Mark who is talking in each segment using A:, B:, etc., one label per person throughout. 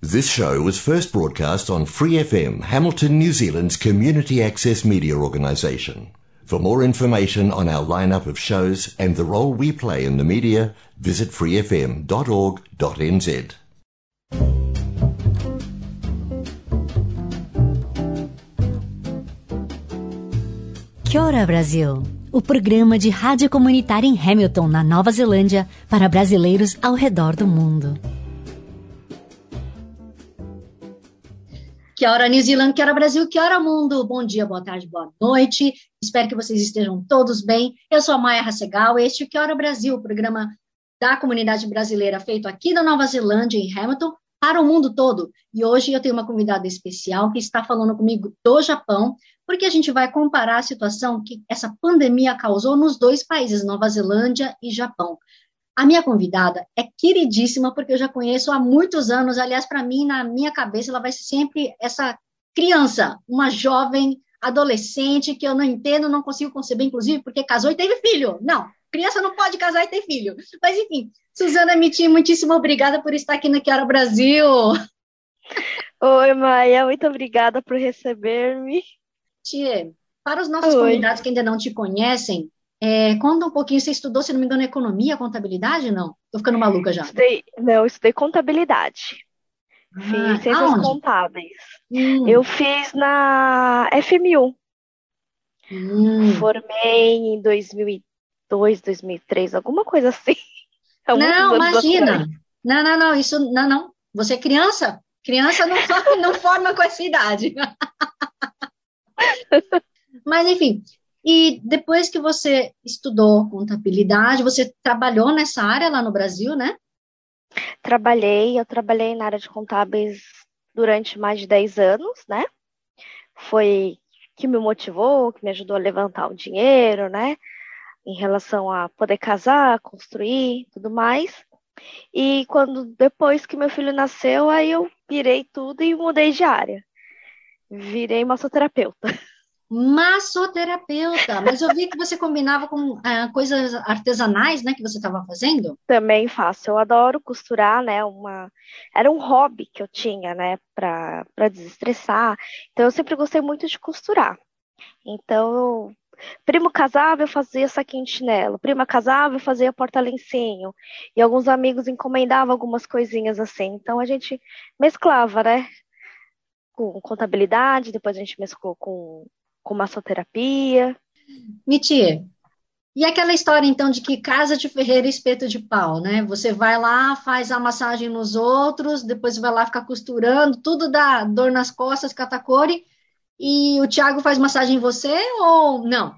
A: This show was first broadcast on Free FM, Hamilton, New Zealand's community access media organisation. For more information on our lineup of shows and the role we play in the media, visit freefm.org.nz.
B: Kia ora, Brasil! O programa de rádio comunitária em Hamilton, na Nova Zelândia, para brasileiros ao redor do mundo.
C: Que hora New Zealand, que hora Brasil, que hora mundo. Bom dia, boa tarde, boa noite. Espero que vocês estejam todos bem. Eu sou a Maia Rassegal, este é o Que hora Brasil, o programa da comunidade brasileira feito aqui na Nova Zelândia, em Hamilton, para o mundo todo. E hoje eu tenho uma convidada especial que está falando comigo do Japão, porque a gente vai comparar a situação que essa pandemia causou nos dois países, Nova Zelândia e Japão. A minha convidada é queridíssima, porque eu já conheço há muitos anos. Aliás, para mim, na minha cabeça, ela vai ser sempre essa criança, uma jovem adolescente que eu não entendo, não consigo conceber, inclusive, porque casou e teve filho. Não, criança não pode casar e ter filho. Mas, enfim, Suzana Miti, muitíssimo obrigada por estar aqui na Quero Brasil.
D: Oi, Maia, muito obrigada por receber-me.
C: Tia, para os nossos
D: Oi.
C: convidados que ainda não te conhecem, é, conta um pouquinho, você estudou, se não me engano, economia, contabilidade, não? Tô ficando maluca já.
D: Estudei, não, estudei contabilidade.
C: Ah,
D: Fiz ciências
C: aonde?
D: contábeis.
C: Hum,
D: Eu fiz na FMU.
C: hum.
D: Formei em 2002, 2003, alguma coisa assim. Muitos
C: Não, imagina. Não, não, não, isso, não, não. Você é criança? Criança não, forma- não forma com essa idade. Mas, enfim, e depois que você estudou contabilidade, você trabalhou nessa área lá no Brasil, né?
D: Trabalhei, eu trabalhei na área de contábeis durante mais de 10 anos, né? Foi que me motivou, que me ajudou a levantar o dinheiro, né? Em relação a poder casar, construir, tudo mais. E quando depois que meu filho nasceu, aí eu virei tudo e mudei de área. Virei massoterapeuta.
C: Massoterapeuta. Mas eu vi que você combinava com ah, coisas artesanais, né, que você estava fazendo.
D: Também faço. Eu adoro costurar, né? Uma... Era um hobby que eu tinha, né? Para para desestressar. Então eu sempre gostei muito de costurar. Então, primo casava, eu fazia saquinho de chinelo. Prima casava, eu fazia porta-lencinho. E alguns amigos encomendavam algumas coisinhas assim. Então a gente mesclava, né? Com contabilidade, depois a gente mesclou com, com massoterapia.
C: Mitir. E aquela história, então, de que casa de ferreiro e espeto de pau, né? Você vai lá, faz a massagem nos outros, depois vai lá ficar costurando, tudo dá dor nas costas, catacori, e o Thiago faz massagem em você ou não?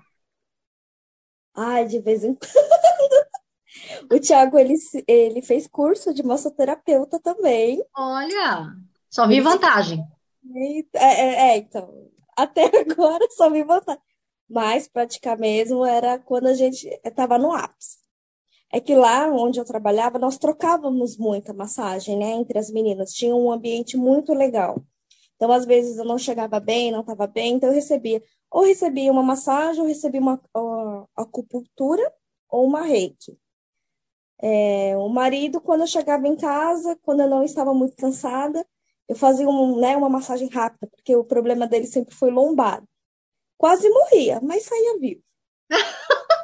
E: Ai, de vez em quando. O Thiago, ele, se- ele fez curso de massoterapeuta também.
C: Olha, só vi vantagem.
E: É, é, é, então, até agora só vi vantagem. Mas praticar mesmo era quando a gente estava no ápice. É que lá onde eu trabalhava, nós trocávamos muita massagem, né, entre as meninas. Tinha um ambiente muito legal. Então, às vezes, eu não chegava bem, não estava bem, então eu recebia, ou recebia uma massagem, ou recebia uma ó, acupuntura, ou uma reiki. É, o marido, quando eu chegava em casa, quando eu não estava muito cansada, eu fazia um, né, uma massagem rápida, porque o problema dele sempre foi lombar. Quase morria, mas saía vivo.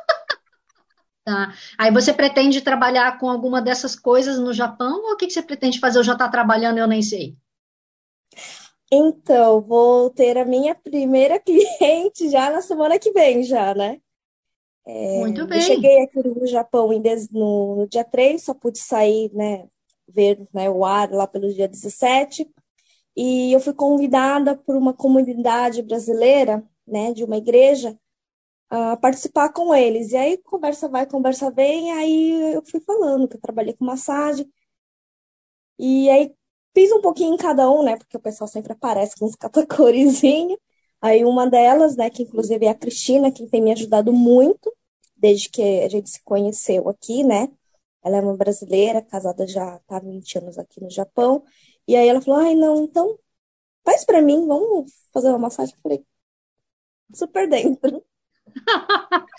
C: Tá? Aí você pretende trabalhar com alguma dessas coisas no Japão ou o que que você pretende fazer? Eu já está trabalhando, eu nem sei.
E: Então, vou ter a minha primeira cliente já na semana que vem, já, né?
C: Muito
E: Eu
C: bem.
E: cheguei aqui no Japão no, no dia 3, só pude sair, né, ver, né, o ar lá pelo dia 17. E eu fui convidada por uma comunidade brasileira, né, de uma igreja, a participar com eles. E aí, conversa vai, conversa vem, aí eu fui falando que eu trabalhei com massagem. E aí, fiz um pouquinho em cada um, né, porque o pessoal sempre aparece com uns catacorezinhos. Aí, uma delas, né, que inclusive é a Cristina, que tem me ajudado muito, desde que a gente se conheceu aqui, né? Ela é uma brasileira, casada já tá há 20 anos aqui no Japão. E aí ela falou: ai, não, então faz pra mim, vamos fazer uma massagem. Eu falei: super dentro.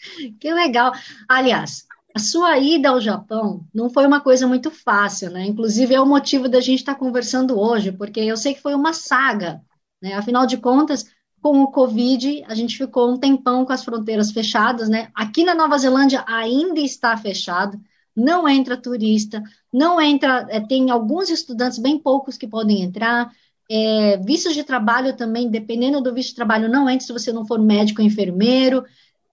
C: Que legal. Aliás, a sua ida ao Japão não foi uma coisa muito fácil, né? Inclusive é o motivo da gente estar conversando hoje, porque eu sei que foi uma saga, né? Afinal de contas, com o Covid, a gente ficou um tempão com as fronteiras fechadas, né? Aqui na Nova Zelândia ainda está fechado, não entra turista, não entra, é, tem alguns estudantes, bem poucos que podem entrar. É, vistos de trabalho também, dependendo do visto de trabalho, não entra se você não for médico ou enfermeiro.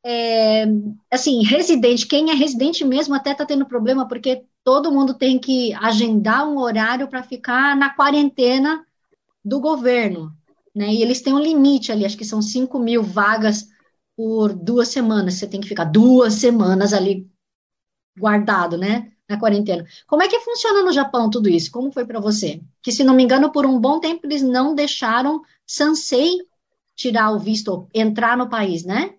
C: É, assim, residente, quem é residente mesmo até está tendo problema, porque todo mundo tem que agendar um horário para ficar na quarentena do governo, né? E eles têm um limite ali, acho que são 5 mil vagas por duas semanas. Você tem que ficar duas semanas ali guardado, né? Na quarentena. Como é que funciona no Japão tudo isso? Como foi para você? Que, se não me engano, por um bom tempo eles não deixaram Sansei tirar o visto, entrar no país, né?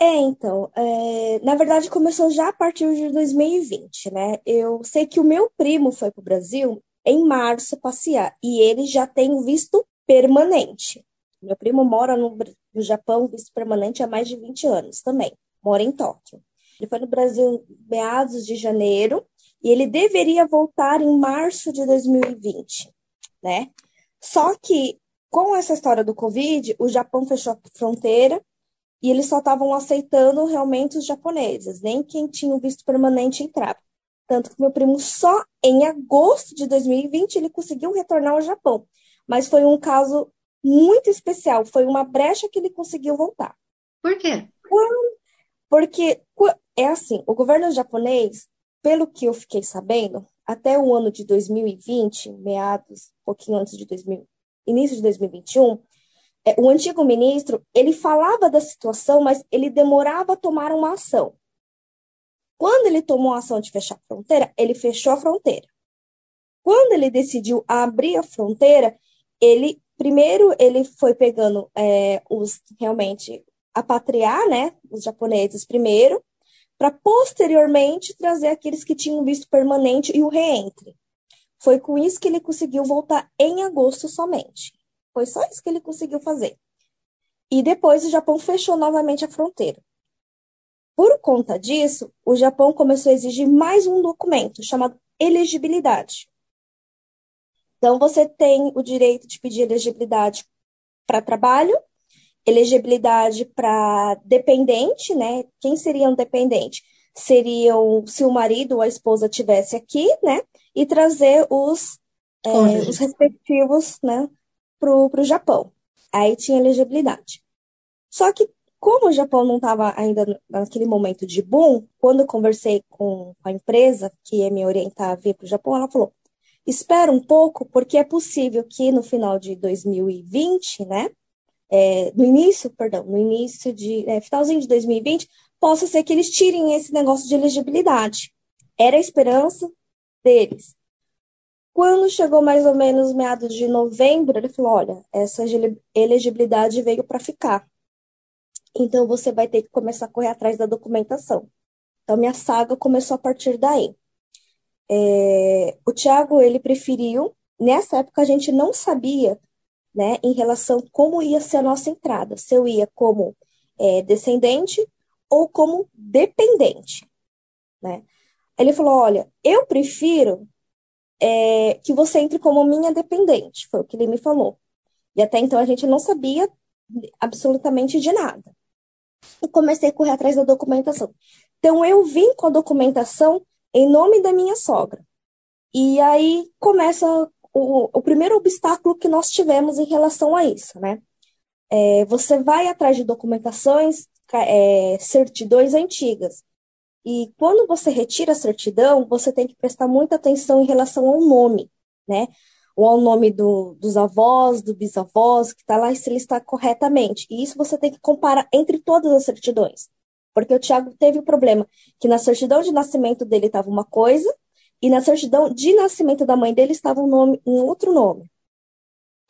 E: É, então, é, na verdade começou já a partir de 2020, né? Eu sei que o meu primo foi para o Brasil em março passear e ele já tem o visto permanente. Meu primo mora no, no Japão, visto permanente há mais de 20 anos também, mora em Tóquio. Ele foi no Brasil meados de janeiro e ele deveria voltar em março de 2020, né? Só que com essa história do Covid, o Japão fechou a fronteira e eles só estavam aceitando realmente os japoneses, nem quem tinha o visto permanente entrava. Tanto que meu primo só em agosto de 2020 ele conseguiu retornar ao Japão, mas foi um caso muito especial, foi uma brecha que ele conseguiu voltar.
C: Por quê?
E: Porque é assim, o governo japonês, pelo que eu fiquei sabendo, até o ano de 2020, meados, pouquinho antes de 2000, início de 2021, é, o antigo ministro, ele falava da situação, mas ele demorava a tomar uma ação. Quando ele tomou a ação de fechar a fronteira, ele fechou a fronteira. Quando ele decidiu abrir a fronteira, ele primeiro ele foi pegando é, os realmente apatriar, né, os japoneses primeiro, para posteriormente trazer aqueles que tinham visto permanente e o reentre. Foi com isso que ele conseguiu voltar em agosto somente. Foi só isso que ele conseguiu fazer. E depois o Japão fechou novamente a fronteira. Por conta disso, o Japão começou a exigir mais um documento chamado elegibilidade. Então, você tem o direito de pedir elegibilidade para trabalho, elegibilidade para dependente, né? Quem seria um dependente? Seriam se o marido ou a esposa tivesse aqui, né? E trazer os, é, os respectivos, né? para o Japão. Aí tinha elegibilidade. Só que, como o Japão não estava ainda naquele momento de boom, quando eu conversei com a empresa que ia me orientar a vir para o Japão, ela falou: espera um pouco, porque é possível que no final de 2020, né? É, no início, perdão, no início de. É, finalzinho de 2020, possa ser que eles tirem esse negócio de elegibilidade. Era a esperança deles. Quando chegou mais ou menos meados de novembro, ele falou: olha, essa elegibilidade veio para ficar. Então você vai ter que começar a correr atrás da documentação. Então minha saga começou a partir daí. É, o Tiago ele preferiu. Nessa época a gente não sabia, né, em relação como ia ser a nossa entrada, se eu ia como é, descendente ou como dependente, né? Ele falou: olha, eu prefiro é, que você entre como minha dependente, foi o que ele me falou. E até então a gente não sabia absolutamente de nada. E comecei a correr atrás da documentação. Então eu vim com a documentação em nome da minha sogra. E aí começa o, o primeiro obstáculo que nós tivemos em relação a isso, né? É, você vai atrás de documentações, é, certidões antigas. E quando você retira a certidão, você tem que prestar muita atenção em relação ao nome, né? Ou ao nome do, dos avós, do bisavós, que está lá, se ele está corretamente. E isso você tem que comparar entre todas as certidões. Porque o Tiago teve o problema que na certidão de nascimento dele estava uma coisa, e na certidão de nascimento da mãe dele estava um, nome, um outro nome.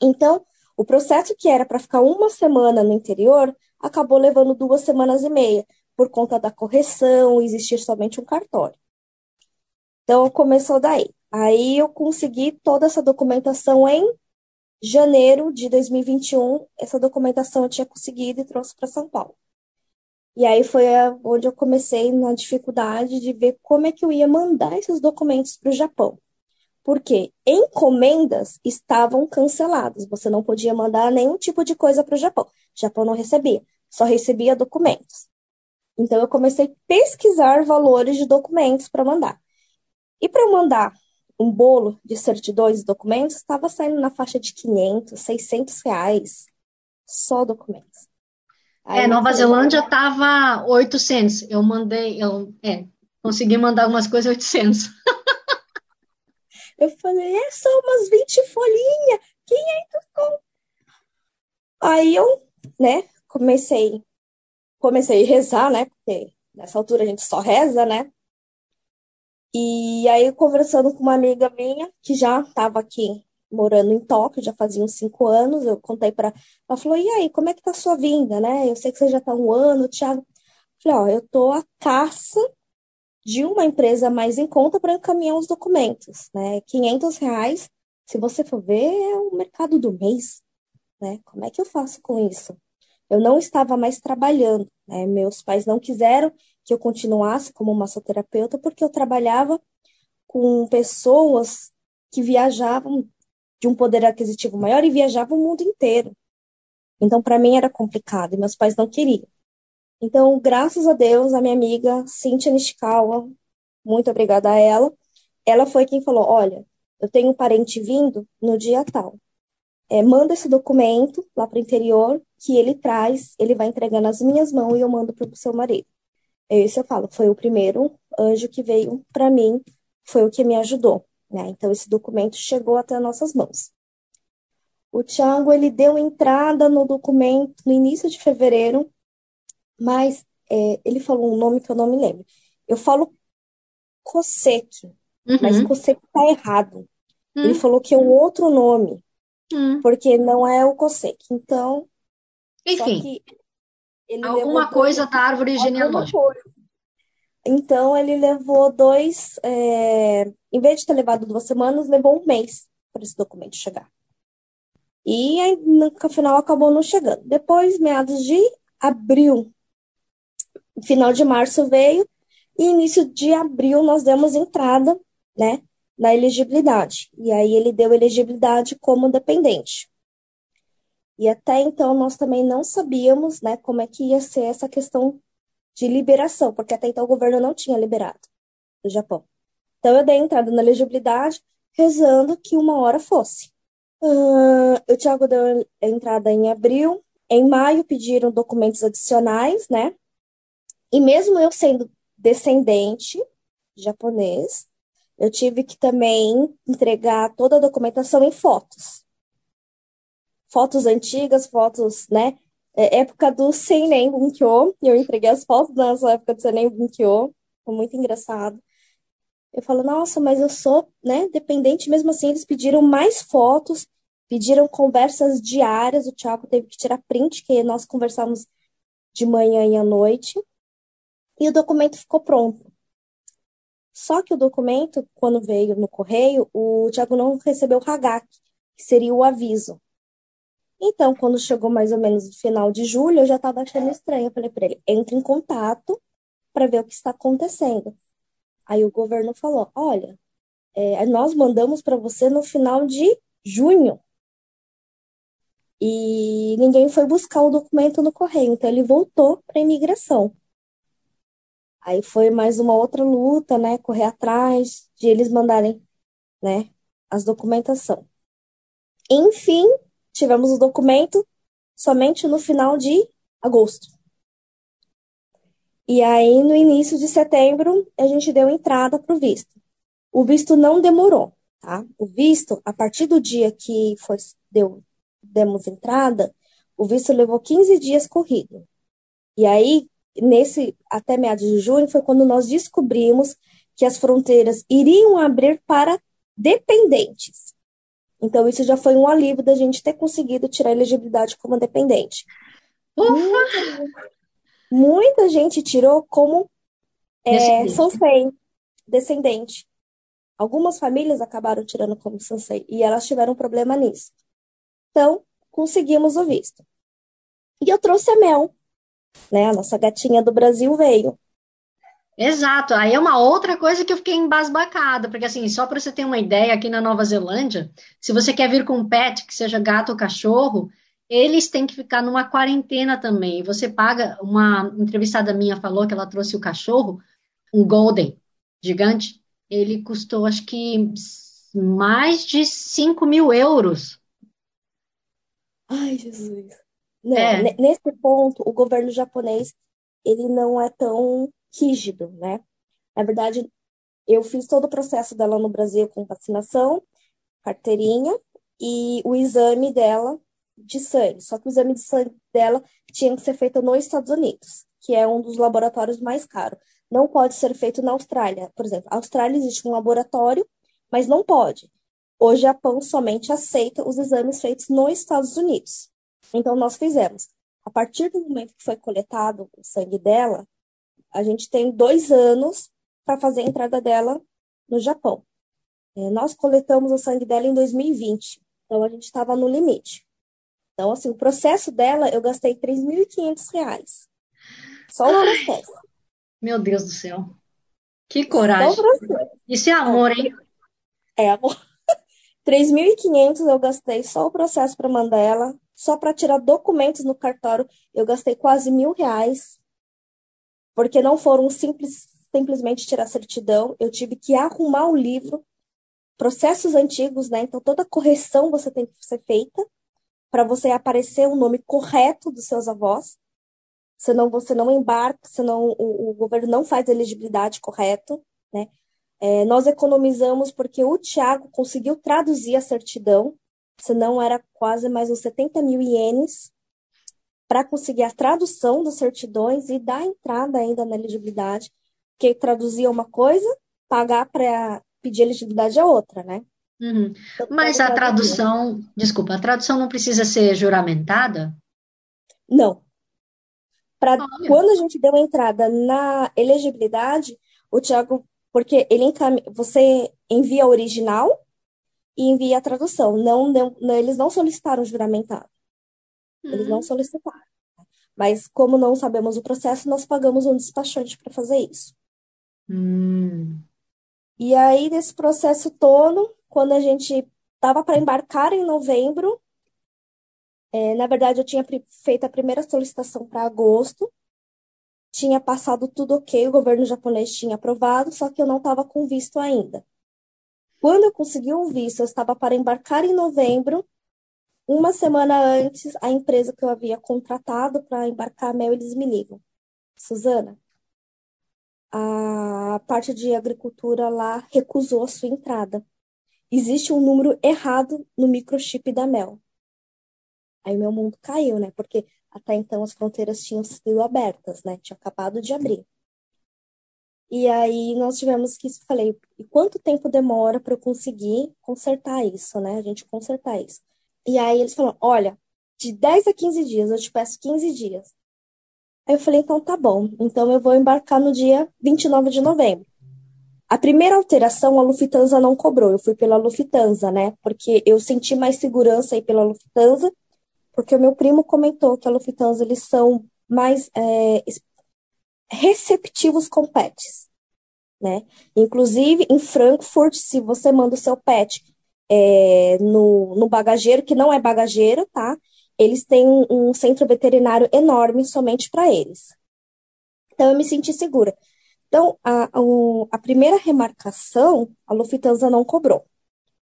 E: Então, o processo que era para ficar uma semana no interior acabou levando duas semanas e meia, por conta da correção, existir somente um cartório. Então, começou daí. Aí eu consegui toda essa documentação em janeiro de 2021. Essa documentação eu tinha conseguido e trouxe para São Paulo. E aí foi onde eu comecei na dificuldade de ver como é que eu ia mandar esses documentos para o Japão. Porque encomendas estavam canceladas, você não podia mandar nenhum tipo de coisa para o Japão. O Japão não recebia, só recebia documentos. Então eu comecei a pesquisar valores de documentos para mandar. E para mandar um bolo de certidões e documentos, estava saindo na faixa de 500, 600 reais, só documentos.
C: Aí é, Nova Zelândia estava 800. Eu mandei, eu é, consegui mandar algumas coisas 800.
E: eu falei, é só umas 20 folhinhas, 500 com. Aí eu, né, comecei, comecei a rezar, né, porque nessa altura a gente só reza, né? E aí, conversando com uma amiga minha, que já estava aqui morando em Tóquio, já fazia uns cinco anos, eu contei para ela, falou, e aí, como é que tá a sua vinda, né? Eu sei que você já está um ano, Thiago. Falei, ó, eu tô à caça de uma empresa mais em conta para encaminhar os documentos, né? 500 reais, se você for ver, é o mercado do mês, né? Como é que eu faço com isso? Eu não estava mais trabalhando, né? Meus pais não quiseram que eu continuasse como massoterapeuta porque eu trabalhava com pessoas que viajavam de um poder aquisitivo maior e viajavam o mundo inteiro. Então, para mim era complicado e meus pais não queriam. Então, graças a Deus, a minha amiga Cíntia Nishikawa, muito obrigada a ela, ela foi quem falou: Olha, eu tenho um parente vindo no dia tal. É, manda esse documento lá para o interior, que ele traz, ele vai entregar nas minhas mãos e eu mando para o seu marido. É isso eu falo, foi o primeiro anjo que veio para mim, foi o que me ajudou. Né? Então, esse documento chegou até nossas mãos. O Tiago, ele deu entrada no documento no início de fevereiro, mas é, ele falou um nome que eu não me lembro. Eu falo Cosec, uhum. mas Cosec está errado. Uhum. Ele falou que é um outro nome, uhum. porque não é o Cosec. Então,
C: enfim, alguma coisa da árvore genealógica.
E: Então, ele levou dois, é, em vez de ter levado duas semanas, levou um mês para esse documento chegar. E aí, no final acabou não chegando. Depois, meados de abril, final de março veio, e início de abril nós demos entrada, né, na elegibilidade. E aí ele deu elegibilidade como dependente. E até então nós também não sabíamos, né, como é que ia ser essa questão de liberação, porque até então o governo não tinha liberado o Japão. Então eu dei entrada na elegibilidade, rezando que uma hora fosse. Uh, o Thiago deu entrada em abril. Em maio pediram documentos adicionais, né? E mesmo eu sendo descendente japonês, eu tive que também entregar toda a documentação em fotos. Fotos antigas, fotos, né? É, época do Seinen Bunkyo, eu entreguei as fotos nessa época do Seinen Bunkyo, foi muito engraçado. Eu falo, nossa, mas eu sou, né, dependente, mesmo assim eles pediram mais fotos, pediram conversas diárias, o Thiago teve que tirar print, que nós conversamos de manhã e à noite, e o documento ficou pronto. Só que o documento, quando veio no correio, o Thiago não recebeu o Hagak, que seria o aviso. Então, quando chegou mais ou menos no final de julho, eu já estava achando estranho. Eu falei para ele: entre em contato para ver o que está acontecendo. Aí o governo falou: olha, é, nós mandamos para você no final de junho. E ninguém foi buscar o documento no correio, então ele voltou para a imigração. Aí foi mais uma outra luta, né? Correr atrás de eles mandarem, né? As documentação. Enfim, tivemos o documento somente no final de agosto. E aí, no início de setembro, a gente deu entrada para o visto. O visto não demorou, tá? O visto, a partir do dia que foi, deu, demos entrada, o visto levou 15 dias corrido. E aí, nesse até meados de junho, foi quando nós descobrimos que as fronteiras iriam abrir para dependentes. Então, isso já foi um alívio da gente ter conseguido tirar a elegibilidade como dependente. Muita, muita, gente tirou como é, sansei, descendente. Algumas famílias acabaram tirando como sansei e elas tiveram problema nisso. Então, conseguimos o visto. E eu trouxe a Mel né? A nossa gatinha do Brasil veio.
C: Exato, aí é uma outra coisa que eu fiquei embasbacada, porque assim, só para você ter uma ideia, aqui na Nova Zelândia, se você quer vir com um pet, que seja gato ou cachorro, eles têm que ficar numa quarentena também. Você paga, uma entrevistada minha falou que ela trouxe o cachorro, um Golden, gigante, ele custou acho que mais de 5 mil euros.
E: Ai, Jesus. Não, é. Nesse ponto, o governo japonês ele não é tão rígido, né? Na verdade, eu fiz todo o processo dela no Brasil com vacinação, carteirinha e o exame dela de sangue. Só que o exame de sangue dela tinha que ser feito nos Estados Unidos, que é um dos laboratórios mais caros. Não pode ser feito na Austrália. Por exemplo, na Austrália existe um laboratório, mas não pode. O Japão somente aceita os exames feitos nos Estados Unidos. Então, nós fizemos. A partir do momento que foi coletado o sangue dela, a gente tem dois anos para fazer a entrada dela no Japão. É, nós coletamos o sangue dela em 2020, então a gente estava no limite. Então, assim, o processo dela, eu gastei 3.500 reais. Só o Ai, processo.
C: Meu Deus do céu. Que coragem. Isso é amor, hein?
E: É amor. 3.500 eu gastei só o processo para mandar ela. Só para tirar documentos no cartório, eu gastei quase mil reais porque não foram simples, simplesmente tirar certidão, eu tive que arrumar o livro, processos antigos, né? Então toda correção você tem que ser feita para você aparecer o nome correto dos seus avós. Senão você não embarca, senão o, o governo não faz a elegibilidade correta, né? É, nós economizamos porque o Tiago conseguiu traduzir a certidão, senão era quase mais uns 70 mil ienes para conseguir a tradução das certidões e dar entrada ainda na elegibilidade, porque traduzir uma coisa, pagar para pedir elegibilidade é outra, né?
C: Uhum. Então, Mas a tradução, desculpa, a tradução não precisa ser juramentada?
E: Não. Pra, quando a gente deu entrada na elegibilidade, o Tiago, porque ele encam... você envia a original e envia a tradução. Não, não, eles não solicitaram juramentado. Eles não hum. solicitaram. Mas, como não sabemos o processo, nós pagamos um despachante para fazer isso.
C: Hum.
E: E aí, nesse processo todo, quando a gente estava para embarcar em novembro, é, na verdade, eu tinha feito a primeira solicitação para agosto, tinha passado tudo ok, o governo japonês tinha aprovado, só que eu não estava com visto ainda. Quando eu consegui um visto, eu estava para embarcar em novembro, uma semana antes, a empresa que eu havia contratado para embarcar mel, eles me ligam. Suzana, a parte de agricultura lá recusou a sua entrada. Existe um número errado no microchip da mel. Aí meu mundo caiu, né? Porque até então as fronteiras tinham sido abertas, né? Tinha acabado de abrir. E aí nós tivemos que, falei, e quanto tempo demora para eu conseguir consertar isso, né? A gente consertar isso. E aí eles falaram: olha, de 10 a 15 dias, eu te peço 15 dias. Aí eu falei: então tá bom, então eu vou embarcar no dia 29 de novembro. A primeira alteração a Lufthansa não cobrou, eu fui pela Lufthansa, né? Porque eu senti mais segurança aí pela Lufthansa, porque o meu primo comentou que a Lufthansa eles são mais é, receptivos com pets, né? Inclusive em Frankfurt, se você manda o seu pet é, no, no bagageiro, que não é bagageiro, tá? Eles têm um, centro veterinário enorme somente para eles. Então, eu me senti segura. Então, a, a, a primeira remarcação, a Lufthansa não cobrou.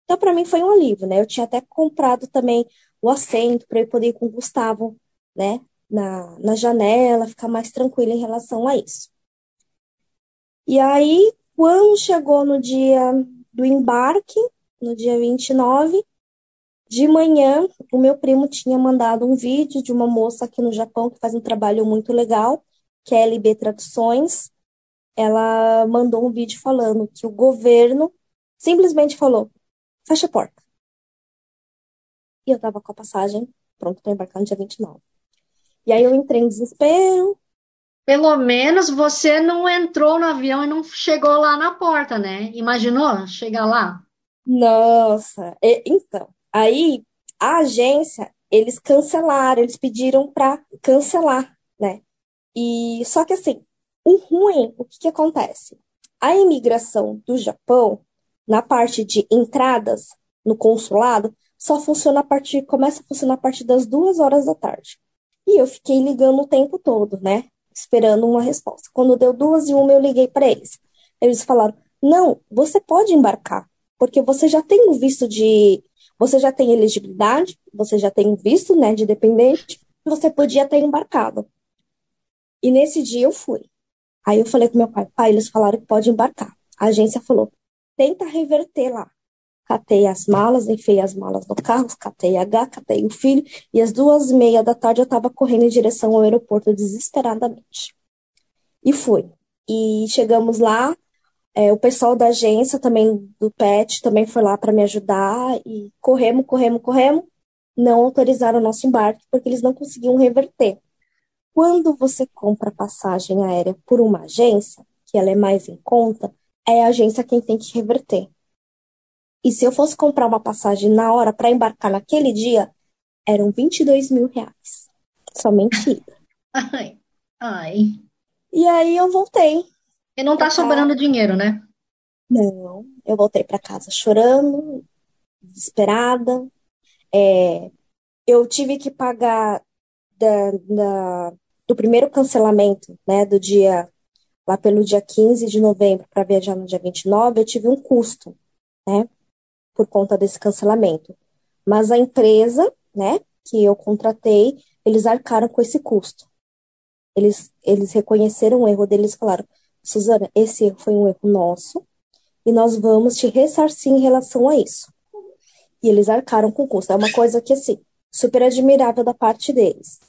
E: Então, para mim, foi um alívio, né? Eu tinha até comprado também o assento para eu poder ir com o Gustavo, né? Na, na janela, ficar mais tranquila em relação a isso. E aí, quando chegou no dia do embarque, no dia 29. De manhã, o meu primo tinha mandado um vídeo de uma moça aqui no Japão que faz um trabalho muito legal, que é LB Traduções. Ela mandou um vídeo falando que o governo simplesmente falou: fecha a porta. E eu tava com a passagem pronto para embarcar no dia 29. E aí eu entrei em desespero.
C: Pelo menos você não entrou no avião e não chegou lá na porta, né? Imaginou chegar lá?
E: Nossa, então, aí a agência, eles cancelaram, eles pediram para cancelar, né? E só que assim, o ruim, o que, que acontece? A imigração do Japão, na parte de entradas no consulado, só funciona a partir, começa a funcionar a partir das duas horas da tarde. E eu fiquei ligando o tempo todo, né? Esperando uma resposta. Quando deu duas e uma, eu liguei para eles. Eles falaram: não, você pode embarcar, porque você já tem o visto de. Você já tem elegibilidade, você já tem o visto né, de dependente, você podia ter embarcado. E nesse dia eu fui. Aí eu falei com meu pai, pai, eles falaram que pode embarcar. A agência falou, tenta reverter lá. Catei as malas, enfiei as malas no carro, catei a H, catei o filho, e às duas e meia da tarde eu estava correndo em direção ao aeroporto desesperadamente. E fui. E chegamos lá, é, o pessoal da agência também, do PET, também foi lá para me ajudar, e corremos, corremos, corremos, não autorizaram o nosso embarque, porque eles não conseguiam reverter. Quando você compra passagem aérea por uma agência, que ela é mais em conta, é a agência quem tem que reverter. E se eu fosse comprar uma passagem na hora para embarcar naquele dia, eram 22 mil reais. Somente
C: Ai, ai.
E: E aí eu voltei.
C: E não tá sobrando dinheiro, né?
E: Não, eu voltei para casa chorando, desesperada. É, eu tive que pagar da, da, do primeiro cancelamento, né, do dia lá pelo dia 15 de novembro para viajar no dia 29, eu tive um custo, né, por conta desse cancelamento. Mas a empresa, né, que eu contratei, eles arcaram com esse custo. Eles, eles reconheceram o erro deles e falaram: Suzana, esse erro foi um erro nosso e nós vamos te ressarcir em relação a isso. E eles arcaram com o custo. É uma coisa que, assim, super admirável da parte deles.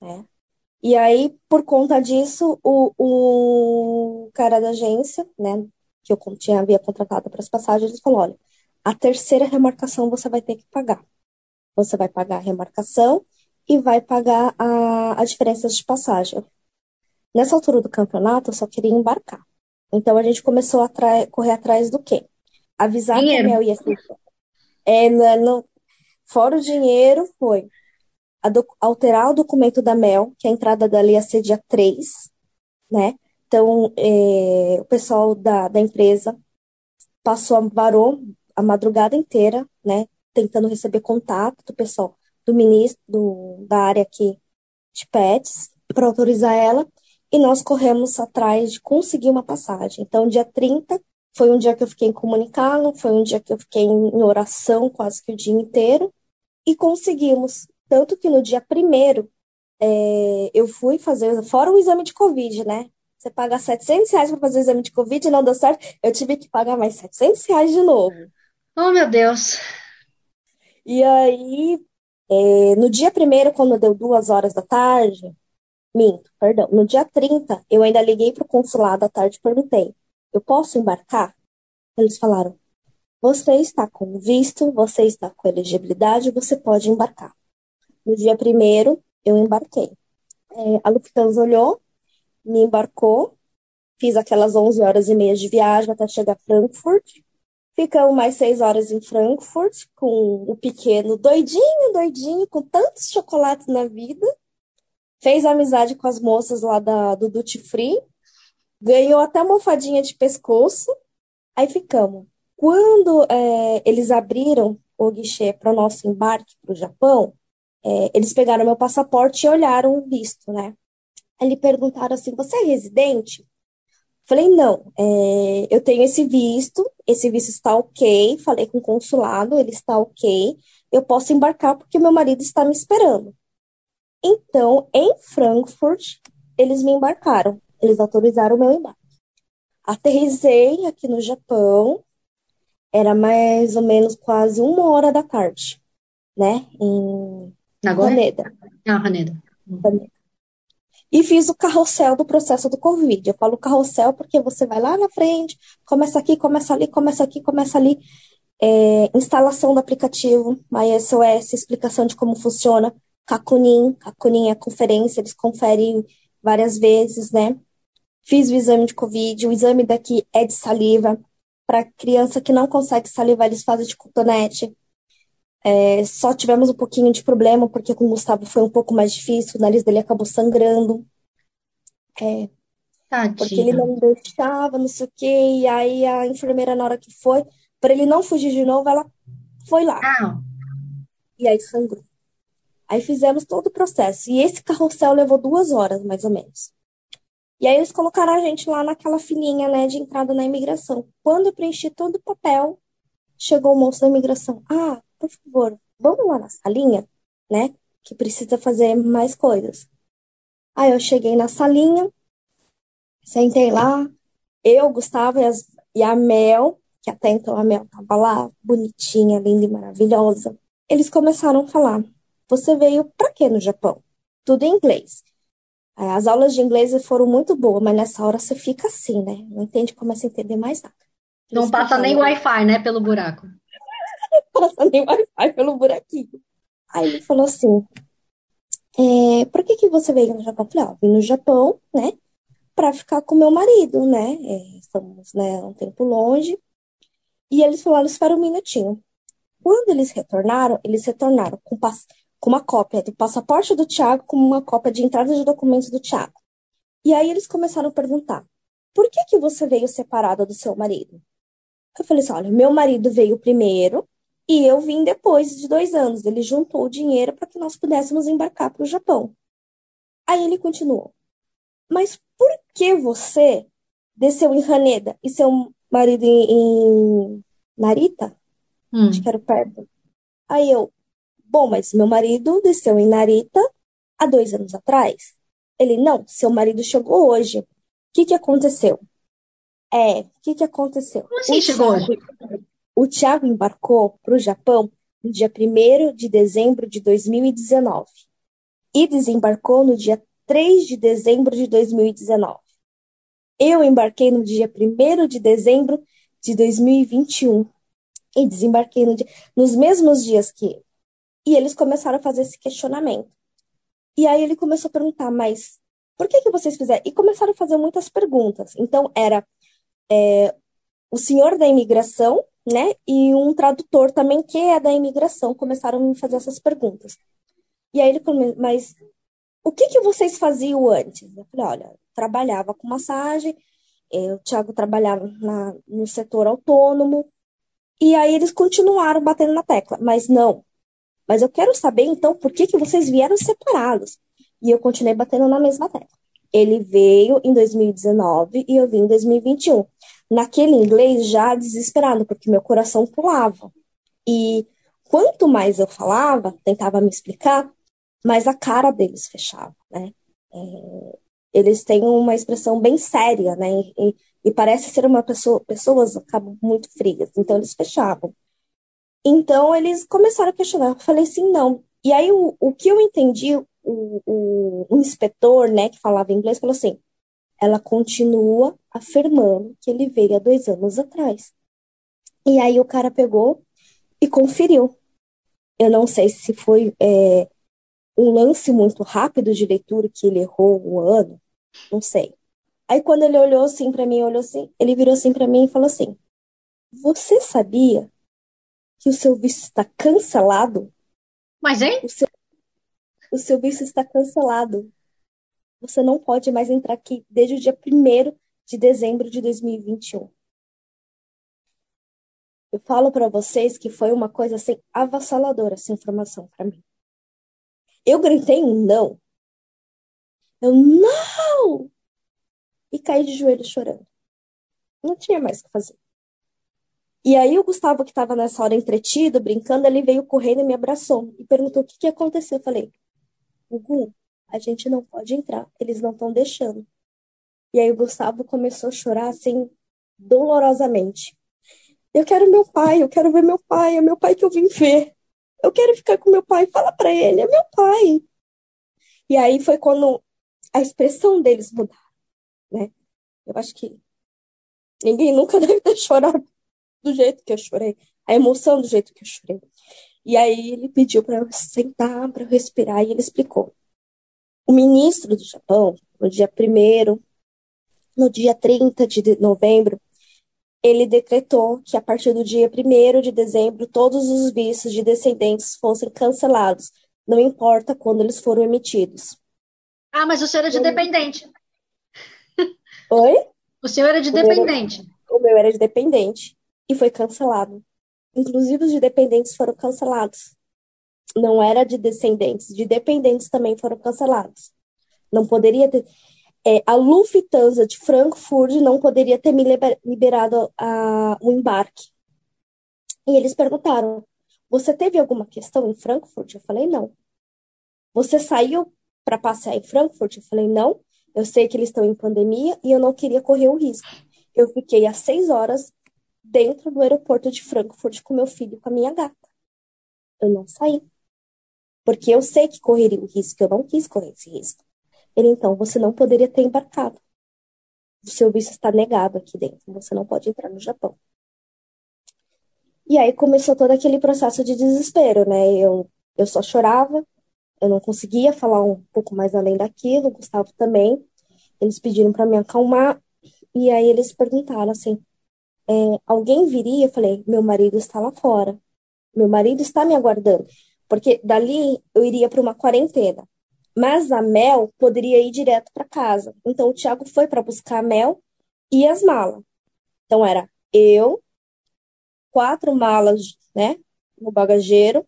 E: Né? E aí, por conta disso, o, o cara da agência, né, que eu tinha, havia contratado para as passagens, ele falou: olha, a terceira remarcação você vai ter que pagar. Você vai pagar a remarcação e vai pagar a, a diferença de passagem. Nessa altura do campeonato, eu só queria embarcar. Então a gente começou a correr atrás do quê? Avisar dinheiro. que a Mel ia ser. É, no, fora o dinheiro, foi alterar o documento da Mel, que a entrada dela ia ser dia 3, né? Então, é, o pessoal da, da empresa passou, varou a madrugada inteira, né? Tentando receber contato do pessoal do ministro do, da área aqui de pets para autorizar ela. E nós corremos atrás de conseguir uma passagem. Então, dia 30 foi um dia que eu fiquei incomunicável, foi um dia que eu fiquei em oração quase que o dia inteiro. E conseguimos. Tanto que no dia primeiro é, eu fui fazer, fora o exame de Covid, né? Você paga 700 reais para fazer o exame de Covid e não deu certo, eu tive que pagar mais 700 reais de novo.
C: Oh, meu Deus.
E: E aí, é, no dia primeiro, quando deu duas horas da tarde, minto, perdão, no dia 30, eu ainda liguei para o consulado à tarde e perguntei: eu posso embarcar? Eles falaram: você está com visto, você está com elegibilidade, você pode embarcar. No dia primeiro, eu embarquei. É, a Lufthansa olhou, me embarcou, fiz aquelas 11 horas e meia de viagem até chegar a Frankfurt. Ficamos mais seis horas em Frankfurt, com o pequeno doidinho, doidinho, com tantos chocolates na vida. Fez amizade com as moças lá da, do Duty Free. Ganhou até uma almofadinha de pescoço. Aí ficamos. Quando é, eles abriram o guichê para o nosso embarque para o Japão, é, eles pegaram meu passaporte e olharam o visto, né? Aí perguntaram assim: você é residente? Falei, não, é, eu tenho esse visto, esse visto está ok. Falei com o consulado, ele está ok. Eu posso embarcar porque meu marido está me esperando. Então, em Frankfurt, eles me embarcaram. Eles autorizaram o meu embarque. Aterrisei aqui no Japão, era mais ou menos quase uma hora da tarde, né? Em? Haneda.
C: Ah, Haneda.
E: Haneda. E fiz o carrossel do processo do Covid. Eu falo carrossel porque você vai lá na frente, começa aqui, começa ali, começa aqui, começa ali. É, instalação do aplicativo, MySOS, explicação de como funciona, Kakunin, Kakunin é conferência, eles conferem várias vezes, né? Fiz o exame de Covid, o exame daqui é de saliva. Para criança que não consegue salivar, eles fazem de cotonete. É, só tivemos um pouquinho de problema, porque com o Gustavo foi um pouco mais difícil, o nariz dele acabou sangrando. É. Tadinha. Porque ele não deixava, não sei o quê. E aí a enfermeira, na hora que foi, para ele não fugir de novo, ela foi lá. Ah. E aí sangrou. Aí fizemos todo o processo. E esse carrossel levou duas horas, mais ou menos. E aí eles colocaram a gente lá naquela filinha, né, de entrada na imigração. Quando eu preenchi todo o papel, chegou o moço da imigração. Ah, por favor, vamos lá na salinha, né, que precisa fazer mais coisas. Aí eu cheguei na salinha, sentei lá, eu, Gustavo e, as, e a Mel, que até então a Mel tava lá, bonitinha, linda e maravilhosa. Eles começaram a falar: Você veio para quê no Japão? Tudo em inglês. As aulas de inglês foram muito boas, mas nessa hora você fica assim, né? Não entende, começa a entender mais nada.
C: Não passa nem Wi-Fi, né, pelo buraco.
E: Não passa nem Wi-Fi pelo buraquinho. Aí ele falou assim: é, por que, que você veio no Japão? Eu falei, ó, vim no Japão, né, para ficar com meu marido, né? É, estamos, né, um tempo longe. E eles falaram, espera um minutinho. Quando eles retornaram, eles retornaram com pass com uma cópia do passaporte do Tiago, com uma cópia de entrada de documentos do Tiago. E aí eles começaram a perguntar: por que, que você veio separada do seu marido? Eu falei assim: olha, meu marido veio primeiro e eu vim depois de dois anos. Ele juntou o dinheiro para que nós pudéssemos embarcar para o Japão. Aí ele continuou: mas por que você desceu em Haneda e seu marido em, em Narita? Hum. Acho que era perto. Aí eu, Bom, mas meu marido desceu em Narita há dois anos atrás. Ele, não, seu marido chegou hoje. O que, que aconteceu? É, o que, que aconteceu?
C: Como assim o chegou Thiago,
E: hoje? O Thiago embarcou para o Japão no dia 1 de dezembro de 2019 e desembarcou no dia 3 de dezembro de 2019. Eu embarquei no dia 1 de dezembro de 2021 e desembarquei no dia, nos mesmos dias que ele. E eles começaram a fazer esse questionamento. E aí ele começou a perguntar, mas por que, que vocês fizeram? E começaram a fazer muitas perguntas. Então, era é, o senhor da imigração, né? E um tradutor também, que é da imigração, começaram a me fazer essas perguntas. E aí ele começou, mas o que, que vocês faziam antes? Eu falei, olha, trabalhava com massagem, é, o Thiago trabalhava na, no setor autônomo, e aí eles continuaram batendo na tecla, mas não, mas eu quero saber, então, por que, que vocês vieram separados? E eu continuei batendo na mesma tecla. Ele veio em 2019 e eu vim em 2021. Naquele inglês já desesperado, porque meu coração pulava. E quanto mais eu falava, tentava me explicar, mais a cara deles fechava, né? É, eles têm uma expressão bem séria, né? E, e parece ser uma pessoa, pessoas acabam muito frias, então eles fechavam. Então eles começaram a questionar. Eu falei assim, não. E aí o, o que eu entendi, o, o, inspetor, né, que falava inglês, falou assim: ela continua afirmando que ele veio há dois anos atrás. E aí o cara pegou e conferiu. Eu não sei se foi é, um lance muito rápido de leitura que ele errou o ano, não sei. Aí quando ele olhou assim para mim, olhou assim, ele virou assim para mim e falou assim: "Você sabia que o seu visto está cancelado.
C: Mas, hein?
E: O seu, o seu visto está cancelado. Você não pode mais entrar aqui desde o dia 1 de dezembro de 2021. Eu falo para vocês que foi uma coisa assim avassaladora essa informação para mim. Eu gritei um não. Eu não! E caí de joelho chorando. Não tinha mais o que fazer. E aí o Gustavo, que estava nessa hora entretido, brincando, ele veio correndo e me abraçou e perguntou o que, que aconteceu. Eu falei, Gugu, a gente não pode entrar, eles não estão deixando. E aí o Gustavo começou a chorar assim, dolorosamente. Eu quero meu pai, eu quero ver meu pai, é meu pai que eu vim ver. Eu quero ficar com meu pai, fala para ele, é meu pai. E aí foi quando a expressão deles mudaram, né? Eu acho que ninguém nunca deve ter chorado do jeito que eu chorei, a emoção do jeito que eu chorei. E aí ele pediu para eu sentar, para eu respirar, e ele explicou. O ministro do Japão, no dia 1 no dia 30 de novembro, ele decretou que a partir do dia 1 de dezembro todos os vistos de descendentes fossem cancelados, não importa quando eles foram emitidos.
C: Ah, mas o senhor é de dependente.
E: Oi?
C: O seu era de
E: O meu
C: dependente.
E: O meu era de dependente e foi cancelado. Inclusive os de dependentes foram cancelados. Não era de descendentes, de dependentes também foram cancelados. Não poderia ter. É, a Lufthansa de Frankfurt não poderia ter me liberado a, o embarque. E eles perguntaram: Você teve alguma questão em Frankfurt? Eu falei: Não. Você saiu para passear em Frankfurt? Eu falei: Não. Eu sei que eles estão em pandemia e eu não queria correr o risco. Eu fiquei às seis horas dentro do aeroporto de Frankfurt com meu filho e com a minha gata. Eu não saí. Porque eu sei que correria o risco, eu não quis correr esse risco. Ele, então, você não poderia ter embarcado. O seu visto está negado aqui dentro, você não pode entrar no Japão. E aí começou todo aquele processo de desespero, né? Eu, eu só chorava, eu não conseguia falar um pouco mais além daquilo, o Gustavo também. Eles pediram para me acalmar, e aí eles perguntaram assim: é, alguém viria? Eu falei: meu marido está lá fora. Meu marido está me aguardando. Porque dali eu iria para uma quarentena. Mas a Mel poderia ir direto para casa. Então o Thiago foi para buscar a Mel e as malas. Então era eu, quatro malas, né, no bagageiro.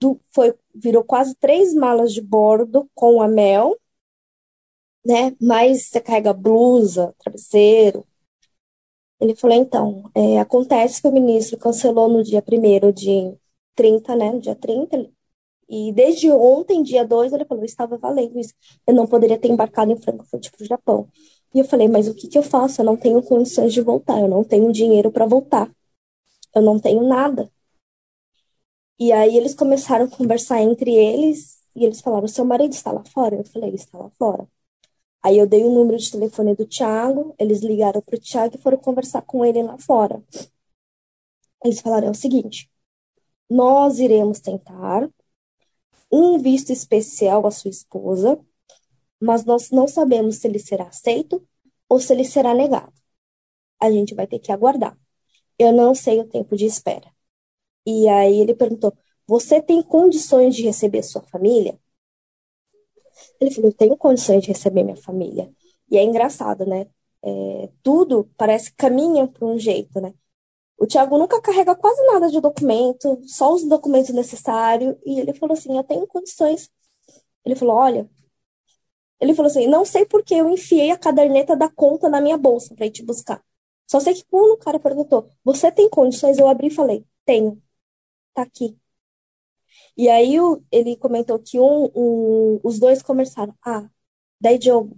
E: Do, foi, virou quase três malas de bordo com a Mel né? Mas você carrega blusa, travesseiro. Ele falou, então, é, acontece que o ministro cancelou no dia 1 de 30, né? No dia 30, e desde ontem, dia 2, ele falou, estava valendo isso. Eu não poderia ter embarcado em Frankfurt para o Japão. E eu falei, mas o que, que eu faço? Eu não tenho condições de voltar, eu não tenho dinheiro para voltar. Eu não tenho nada. E aí eles começaram a conversar entre eles, e eles falaram, seu marido está lá fora? Eu falei, está lá fora. Aí eu dei o número de telefone do Thiago, eles ligaram para o Thiago e foram conversar com ele lá fora. Eles falaram é o seguinte: nós iremos tentar um visto especial à sua esposa, mas nós não sabemos se ele será aceito ou se ele será negado. A gente vai ter que aguardar. Eu não sei o tempo de espera. E aí ele perguntou: Você tem condições de receber sua família? Ele falou: Eu tenho condições de receber minha família. E é engraçado, né? É, tudo parece que caminha para um jeito, né? O Tiago nunca carrega quase nada de documento, só os documentos necessários. E ele falou assim: Eu tenho condições. Ele falou: Olha. Ele falou assim: Não sei porque eu enfiei a caderneta da conta na minha bolsa para ir te buscar. Só sei que quando o cara perguntou: Você tem condições? Eu abri e falei: Tenho. Tá aqui. E aí ele comentou que um, os dois conversaram. Ah, daí Diogo,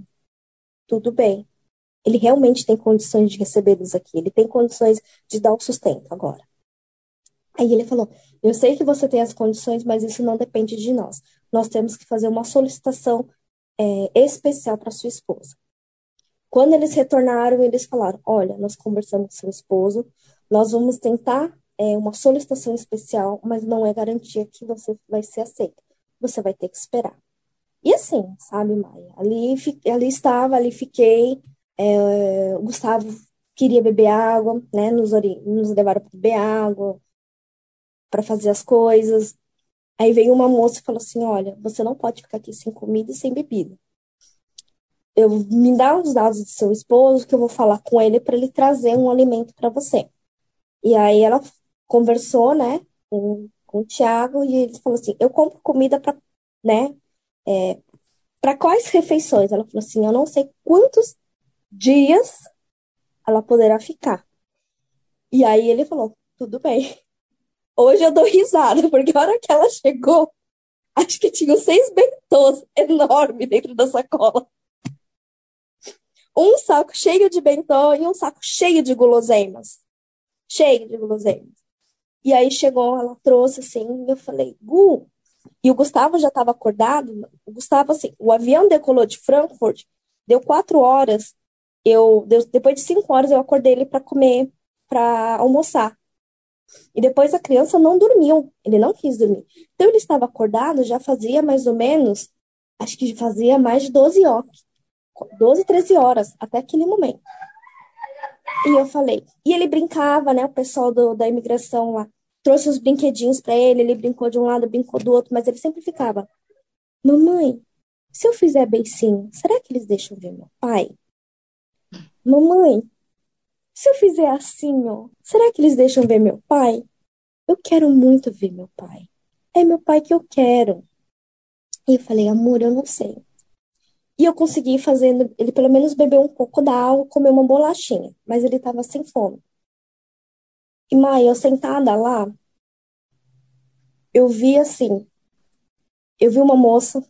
E: tudo bem. Ele realmente tem condições de recebê-los aqui. Ele tem condições de dar o sustento agora. Aí ele falou: Eu sei que você tem as condições, mas isso não depende de nós. Nós temos que fazer uma solicitação é, especial para sua esposa. Quando eles retornaram, eles falaram: Olha, nós conversamos com seu esposo, nós vamos tentar é uma solicitação especial, mas não é garantia que você vai ser aceita. Você vai ter que esperar. E assim, sabe, Maia? Ali, ali estava, ali fiquei. É, o Gustavo queria beber água, né? Nos, nos levaram para beber água, para fazer as coisas. Aí veio uma moça e falou assim: Olha, você não pode ficar aqui sem comida e sem bebida. Eu me dá os dados do seu esposo que eu vou falar com ele para ele trazer um alimento para você. E aí ela conversou, né, com, com o Thiago e ele falou assim: eu compro comida para, né, é, para quais refeições? Ela falou assim: eu não sei quantos dias ela poderá ficar. E aí ele falou: tudo bem. Hoje eu dou risada, porque a hora que ela chegou, acho que tinha seis bentôs enormes dentro da sacola. Um saco cheio de bentô e um saco cheio de guloseimas. Cheio de guloseimas. E aí chegou, ela trouxe assim, e eu falei, Gu, e o Gustavo já estava acordado. O Gustavo, assim, o avião decolou de Frankfurt, deu quatro horas. Eu, depois de cinco horas, eu acordei ele para comer, para almoçar. E depois a criança não dormiu, ele não quis dormir. Então ele estava acordado, já fazia mais ou menos, acho que fazia mais de 12 horas, 12, 13 horas, até aquele momento. E eu falei. E ele brincava, né? O pessoal do, da imigração lá trouxe os brinquedinhos para ele, ele brincou de um lado, brincou do outro, mas ele sempre ficava: Mamãe, se eu fizer beicinho, será que eles deixam ver meu pai? Mamãe, se eu fizer assim, ó, será que eles deixam ver meu pai? Eu quero muito ver meu pai. É meu pai que eu quero. E eu falei, amor, eu não sei. E eu consegui fazendo, ele pelo menos bebeu um pouco da água, comeu uma bolachinha, mas ele estava sem fome. E Maia, eu sentada lá, eu vi assim, eu vi uma moça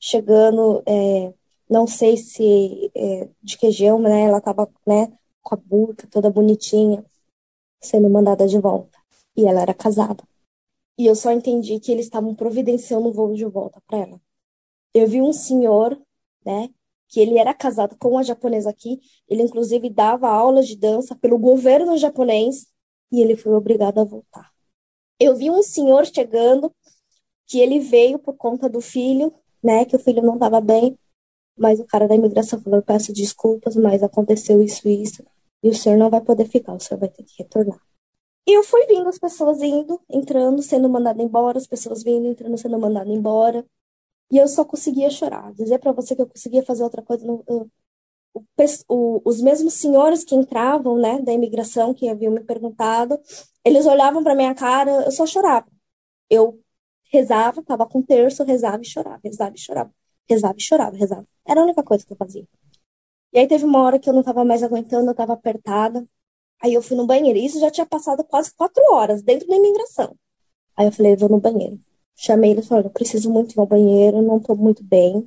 E: chegando, é, não sei se é, de que região, né? Ela tava, né, com a burca toda bonitinha, sendo mandada de volta. E ela era casada. E eu só entendi que eles estavam providenciando um voo de volta para ela. Eu vi um senhor, né, que ele era casado com uma japonesa aqui, ele inclusive dava aulas de dança pelo governo japonês e ele foi obrigado a voltar. Eu vi um senhor chegando que ele veio por conta do filho, né, que o filho não estava bem, mas o cara da imigração falou: peço desculpas, mas aconteceu isso e isso, e o senhor não vai poder ficar, o senhor vai ter que retornar. E eu fui vindo, as pessoas indo, entrando, sendo mandada embora, as pessoas vindo, entrando, sendo mandada embora. E eu só conseguia chorar. Dizer para você que eu conseguia fazer outra coisa. eu, o, o, os mesmos senhores que entravam, né, da imigração, que haviam me perguntado, eles olhavam para minha cara, eu só chorava. Eu rezava, tava com terço, rezava e chorava, rezava e chorava, rezava e chorava, rezava. Era a única coisa que eu fazia. E aí teve uma hora que eu não tava mais aguentando, eu tava apertada. Aí eu fui no banheiro. Isso já tinha passado quase quatro horas dentro da imigração. Aí eu falei, vou no banheiro. Chamei ele eu preciso muito ir ao banheiro, não tô muito bem.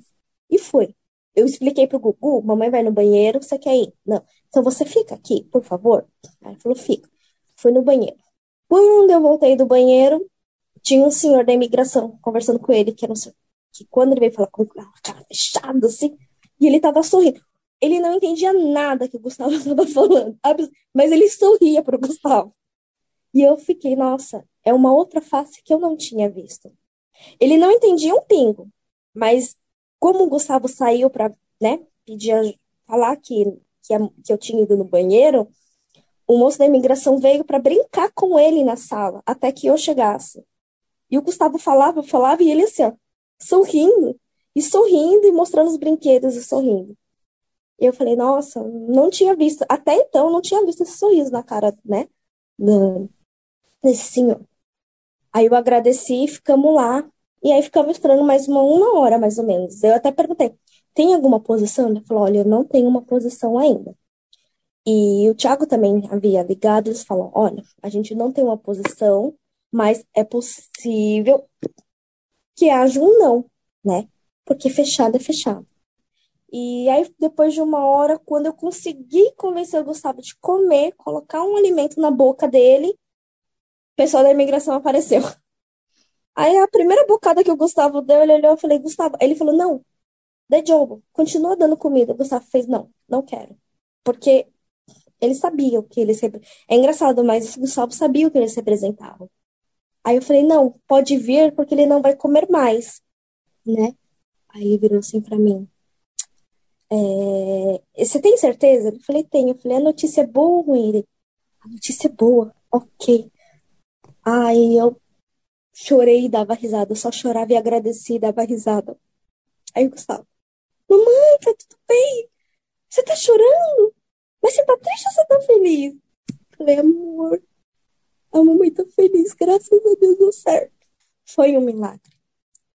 E: E fui. Eu expliquei pro Gugu, mamãe vai no banheiro, você quer ir? Não. Então você fica aqui, por favor. Ele falou, fica. Fui no banheiro. Quando eu voltei do banheiro, tinha um senhor da imigração conversando com ele, que era um senhor, que quando ele veio falar com a cara fechada, assim, e ele tava sorrindo. Ele não entendia nada que o Gustavo estava falando, mas ele sorria pro Gustavo. E eu fiquei, nossa, é uma outra face que eu não tinha visto. Ele não entendia um pingo, mas como o Gustavo saiu para, né, pedir falar que, que, que eu tinha ido no banheiro, o moço da imigração veio para brincar com ele na sala, até que eu chegasse. E o Gustavo falava, falava, e ele assim, ó, sorrindo, e sorrindo, e mostrando os brinquedos e sorrindo. E eu falei, nossa, não tinha visto, até então não tinha visto esse sorriso na cara, né, desse senhor. Aí eu agradeci, ficamos lá, e aí ficamos esperando mais uma, uma hora, mais ou menos. Eu até perguntei, tem alguma posição? Ele falou, olha, eu não tenho uma posição ainda. E o Thiago também havia ligado, eles falaram, olha, a gente não tem uma posição, mas é possível que haja um não, né? Porque fechado é fechado. E aí, depois de uma hora, quando eu consegui convencer o Gustavo de comer, colocar um alimento na boca dele, pessoal da imigração apareceu. Aí a primeira bocada que o Gustavo deu, ele olhou e falei, Gustavo, ele falou, não, de jogo, continua dando comida. O Gustavo fez, não, não quero. Porque eles sabiam que eles. É engraçado, mas o Gustavo sabia o que eles representavam. Aí eu falei, não, pode vir porque ele não vai comer mais, né? Aí ele virou assim para mim. É, você tem certeza? Eu falei, tenho. Eu falei, a notícia é boa ou ruim? Ele, a notícia é boa, ok. Aí eu chorei e dava risada. Eu só chorava e agradecia e dava risada. Aí o Gustavo, mamãe, tá tudo bem? Você tá chorando? Mas você tá triste ou você tá feliz? Eu falei, amor, a mamãe tá feliz, graças a Deus deu certo. Foi um milagre.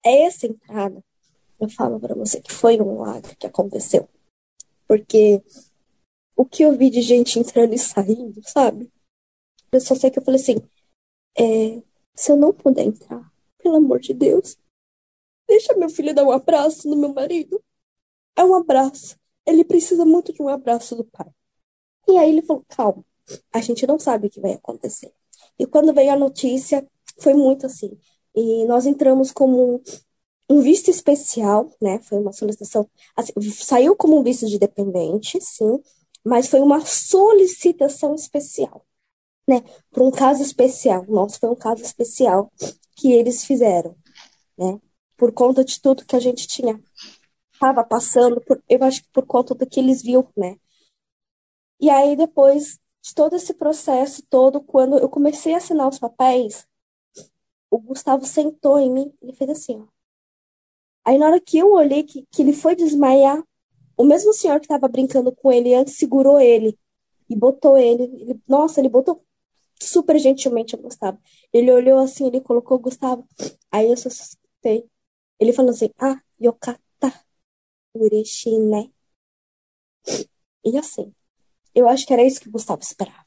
E: Essa entrada, eu falo para você que foi um milagre que aconteceu. Porque o que eu vi de gente entrando e saindo, sabe? Eu só sei que eu falei assim: é, se eu não puder entrar, pelo amor de Deus, deixa meu filho dar um abraço no meu marido. É um abraço. Ele precisa muito de um abraço do pai. E aí ele falou: calma, a gente não sabe o que vai acontecer. E quando veio a notícia, foi muito assim. E nós entramos como um visto especial, né? Foi uma solicitação. Assim, saiu como um visto de dependente, sim, mas foi uma solicitação especial, né? Para um caso especial. Nosso foi um caso especial que eles fizeram, né? Por conta de tudo que a gente tinha estava passando, por, eu acho que por conta do que eles viam, né? E aí depois de todo esse processo todo, quando eu comecei a assinar os papéis, o Gustavo sentou em mim e fez assim, ó. Aí na hora que eu olhei que, que ele foi desmaiar, o mesmo senhor que estava brincando com ele antes segurou ele e botou ele, ele. Nossa, ele botou super gentilmente o Gustavo. Ele olhou assim, ele colocou o Gustavo. Aí eu suspeitei. Ele falou assim: Ah, yokata, ureshine. E assim, eu acho que era isso que o Gustavo esperava,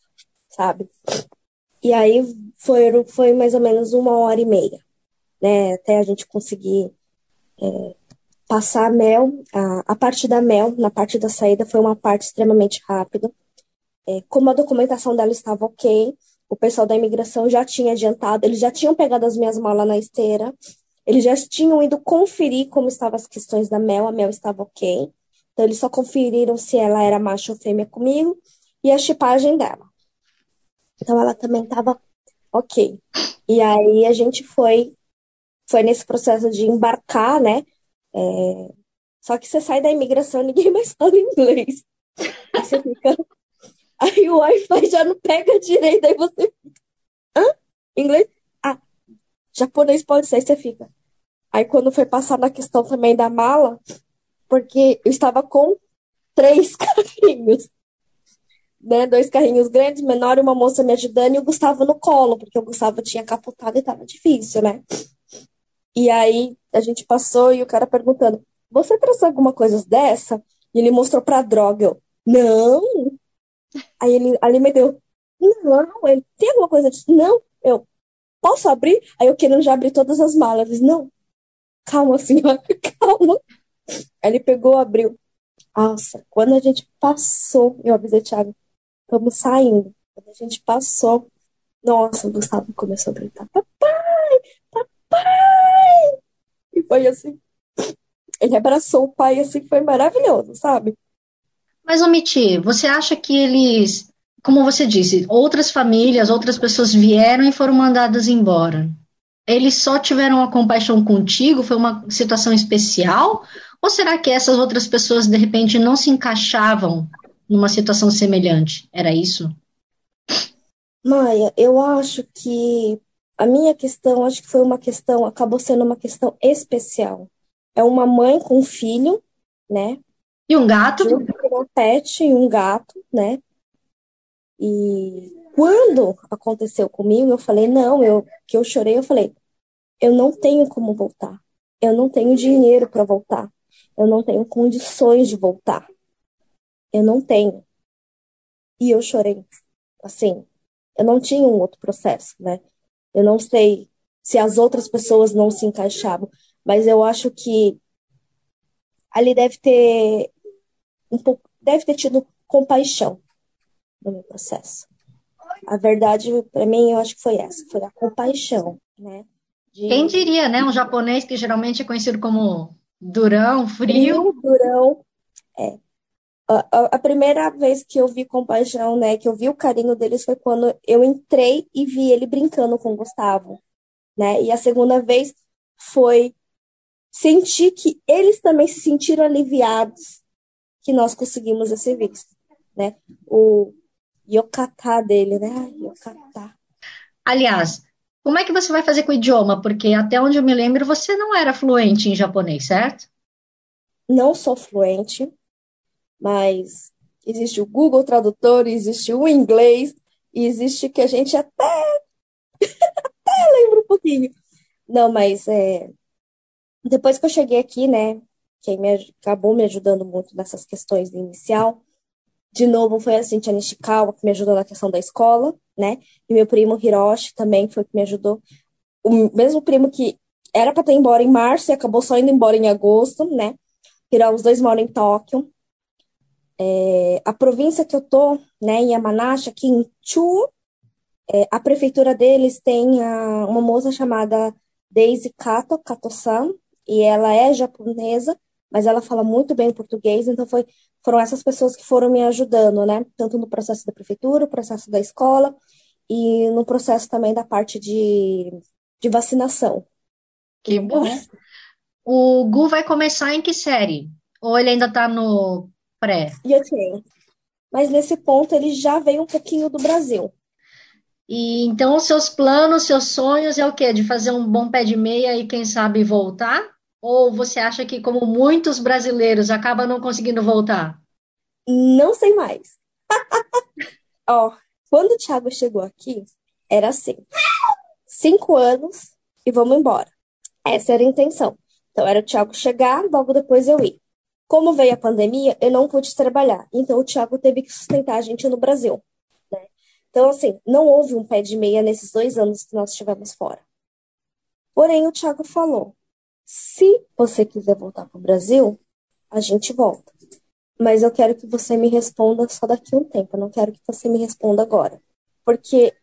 E: sabe? E aí foi, foi mais ou menos uma hora e meia, né? Até a gente conseguir é, passar a mel. A, a parte da mel, na parte da saída, foi uma parte extremamente rápida. É, como a documentação dela estava ok, o pessoal da imigração já tinha adiantado, eles já tinham pegado as minhas malas na esteira, eles já tinham ido conferir como estavam as questões da mel, a mel estava ok. Então, eles só conferiram se ela era macho ou fêmea comigo e a chipagem dela. Então, ela também estava ok. E aí, a gente foi, foi nesse processo de embarcar, né? É... Só que você sai da imigração, ninguém mais fala inglês. Você fica. Aí o Wi-Fi já não pega direito, aí você fica. Hã? Inglês? Ah, japonês pode ser, aí você fica. Aí quando foi passar na questão também da mala, porque eu estava com três carrinhos. Né, dois carrinhos grandes, menor e uma moça me ajudando e o Gustavo no colo, porque o Gustavo tinha capotado e estava difícil, né? E aí a gente passou e o cara perguntando: Você trouxe alguma coisa dessa? E ele mostrou pra droga. Eu, não. Aí ele, ali ele me deu: Não, ele tem alguma coisa disso? Não. Eu, posso abrir? Aí eu querendo já abrir todas as malas. Ele, não. Calma, senhora, calma. Aí ele pegou, abriu. Nossa, quando a gente passou, eu avisei, Thiago, estamos saindo. Quando a gente passou, nossa, o Gustavo começou a gritar: Papai! Papai! E foi assim. Ele abraçou o pai, assim, foi maravilhoso, sabe?
C: Mas, Omiti, você acha que eles, como você disse, outras famílias, outras pessoas vieram e foram mandadas embora? Eles só tiveram a compaixão contigo? Foi uma situação especial? Ou será que essas outras pessoas, de repente, não se encaixavam numa situação semelhante? Era isso?
E: Maia, eu acho que a minha questão, acho que foi uma questão, acabou sendo uma questão especial. É uma mãe com um filho, né?
C: E um gato?
E: Um pet e um gato, né? E quando aconteceu comigo, eu falei, não, eu que eu chorei, eu falei, eu não tenho como voltar. Eu não tenho dinheiro para voltar. Eu não tenho condições de voltar. Eu não tenho. E eu chorei. Assim, eu não tinha um outro processo, né? Eu não sei se as outras pessoas não se encaixavam, mas eu acho que ali deve ter um pouco, deve ter tido compaixão no meu processo. A verdade, para mim, eu acho que foi essa, foi a compaixão, né?
C: De... Quem diria, né? Um japonês que geralmente é conhecido como Durão, frio.
E: frio durão. É. A, a, primeira vez que eu vi compaixão, né, que eu vi o carinho deles foi quando eu entrei e vi ele brincando com o Gustavo, né? E a segunda vez foi sentir que eles também se sentiram aliviados que nós conseguimos esse visto, né? O yokata dele, né? Yokata.
C: Aliás, como é que você vai fazer com o idioma? Porque até onde eu me lembro, você não era fluente em japonês, certo?
E: Não sou fluente, mas existe o Google Tradutor, existe o inglês, e existe que a gente até, até lembra um pouquinho. Não, mas é, depois que eu cheguei aqui, né, quem me, acabou me ajudando muito nessas questões inicial, de novo foi a Cintia Nishikawa, que me ajudou na questão da escola, né? E meu primo Hiroshi também foi que me ajudou. O mesmo primo que era para ter embora em março e acabou só indo embora em agosto, né? Os dois moram em Tóquio. É, a província que eu tô, né, em Yamanashi, aqui em Chu, é, a prefeitura deles tem a, uma moça chamada Daisy Kato, Kato-san, e ela é japonesa, mas ela fala muito bem português, então foi, foram essas pessoas que foram me ajudando, né? Tanto no processo da prefeitura, o processo da escola e no processo também da parte de, de vacinação.
C: Que bom. O Gu vai começar em que série? Ou ele ainda está no pré?
E: tenho. Mas nesse ponto ele já veio um pouquinho do Brasil.
C: E então os seus planos, seus sonhos é o quê? De fazer um bom pé de meia e quem sabe voltar? Ou você acha que, como muitos brasileiros, acaba não conseguindo voltar?
E: Não sei mais. Ó, quando o Thiago chegou aqui, era assim: cinco anos e vamos embora. Essa era a intenção. Então, era o Thiago chegar, logo depois eu ir. Como veio a pandemia, eu não pude trabalhar. Então, o Thiago teve que sustentar a gente no Brasil. Né? Então, assim, não houve um pé de meia nesses dois anos que nós estivemos fora. Porém, o Thiago falou: se você quiser voltar para o Brasil, a gente volta. Mas eu quero que você me responda só daqui a um tempo. Eu não quero que você me responda agora. Porque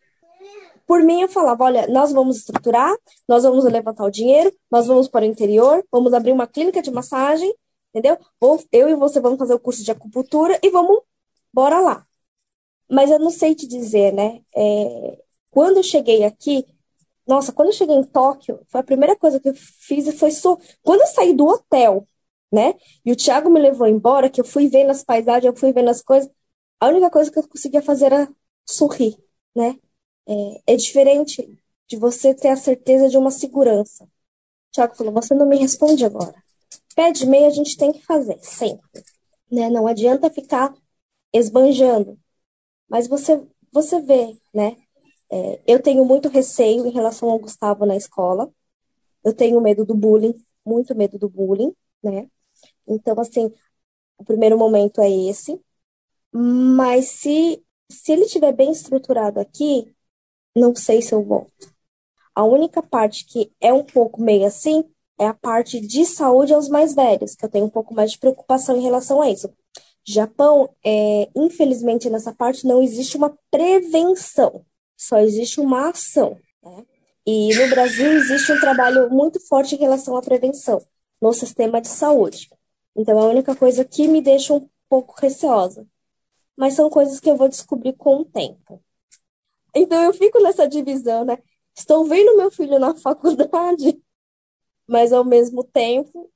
E: por mim, eu falava: olha, nós vamos estruturar, nós vamos levantar o dinheiro, nós vamos para o interior, vamos abrir uma clínica de massagem, entendeu? Eu e você vamos fazer o curso de acupuntura e vamos, bora lá. Mas eu não sei te dizer, né? É, quando eu cheguei aqui, nossa, quando eu cheguei em Tóquio, foi a primeira coisa que eu fiz foi so... quando eu saí do hotel, né? E o Thiago me levou embora, que eu fui vendo as paisagens, eu fui vendo as coisas. A única coisa que eu conseguia fazer era sorrir, né? É, é diferente de você ter a certeza de uma segurança. O Tiago falou: você não me responde agora. Pé de meia a gente tem que fazer, sempre. Né? Não adianta ficar esbanjando. Mas você, você vê, né? É, eu tenho muito receio em relação ao Gustavo na escola. Eu tenho medo do bullying, muito medo do bullying, né? Então, assim, o primeiro momento é esse. Mas se, se ele estiver bem estruturado aqui, não sei se eu volto. A única parte que é um pouco meio assim é a parte de saúde aos mais velhos, que eu tenho um pouco mais de preocupação em relação a isso. Japão, é, infelizmente, nessa parte não existe uma prevenção, só existe uma ação. Né? E no Brasil existe um trabalho muito forte em relação à prevenção no sistema de saúde. Então, é a única coisa que me deixa um pouco receosa. Mas são coisas que eu vou descobrir com o tempo. Então eu fico nessa divisão, né? Estou vendo meu filho na faculdade, mas ao mesmo tempo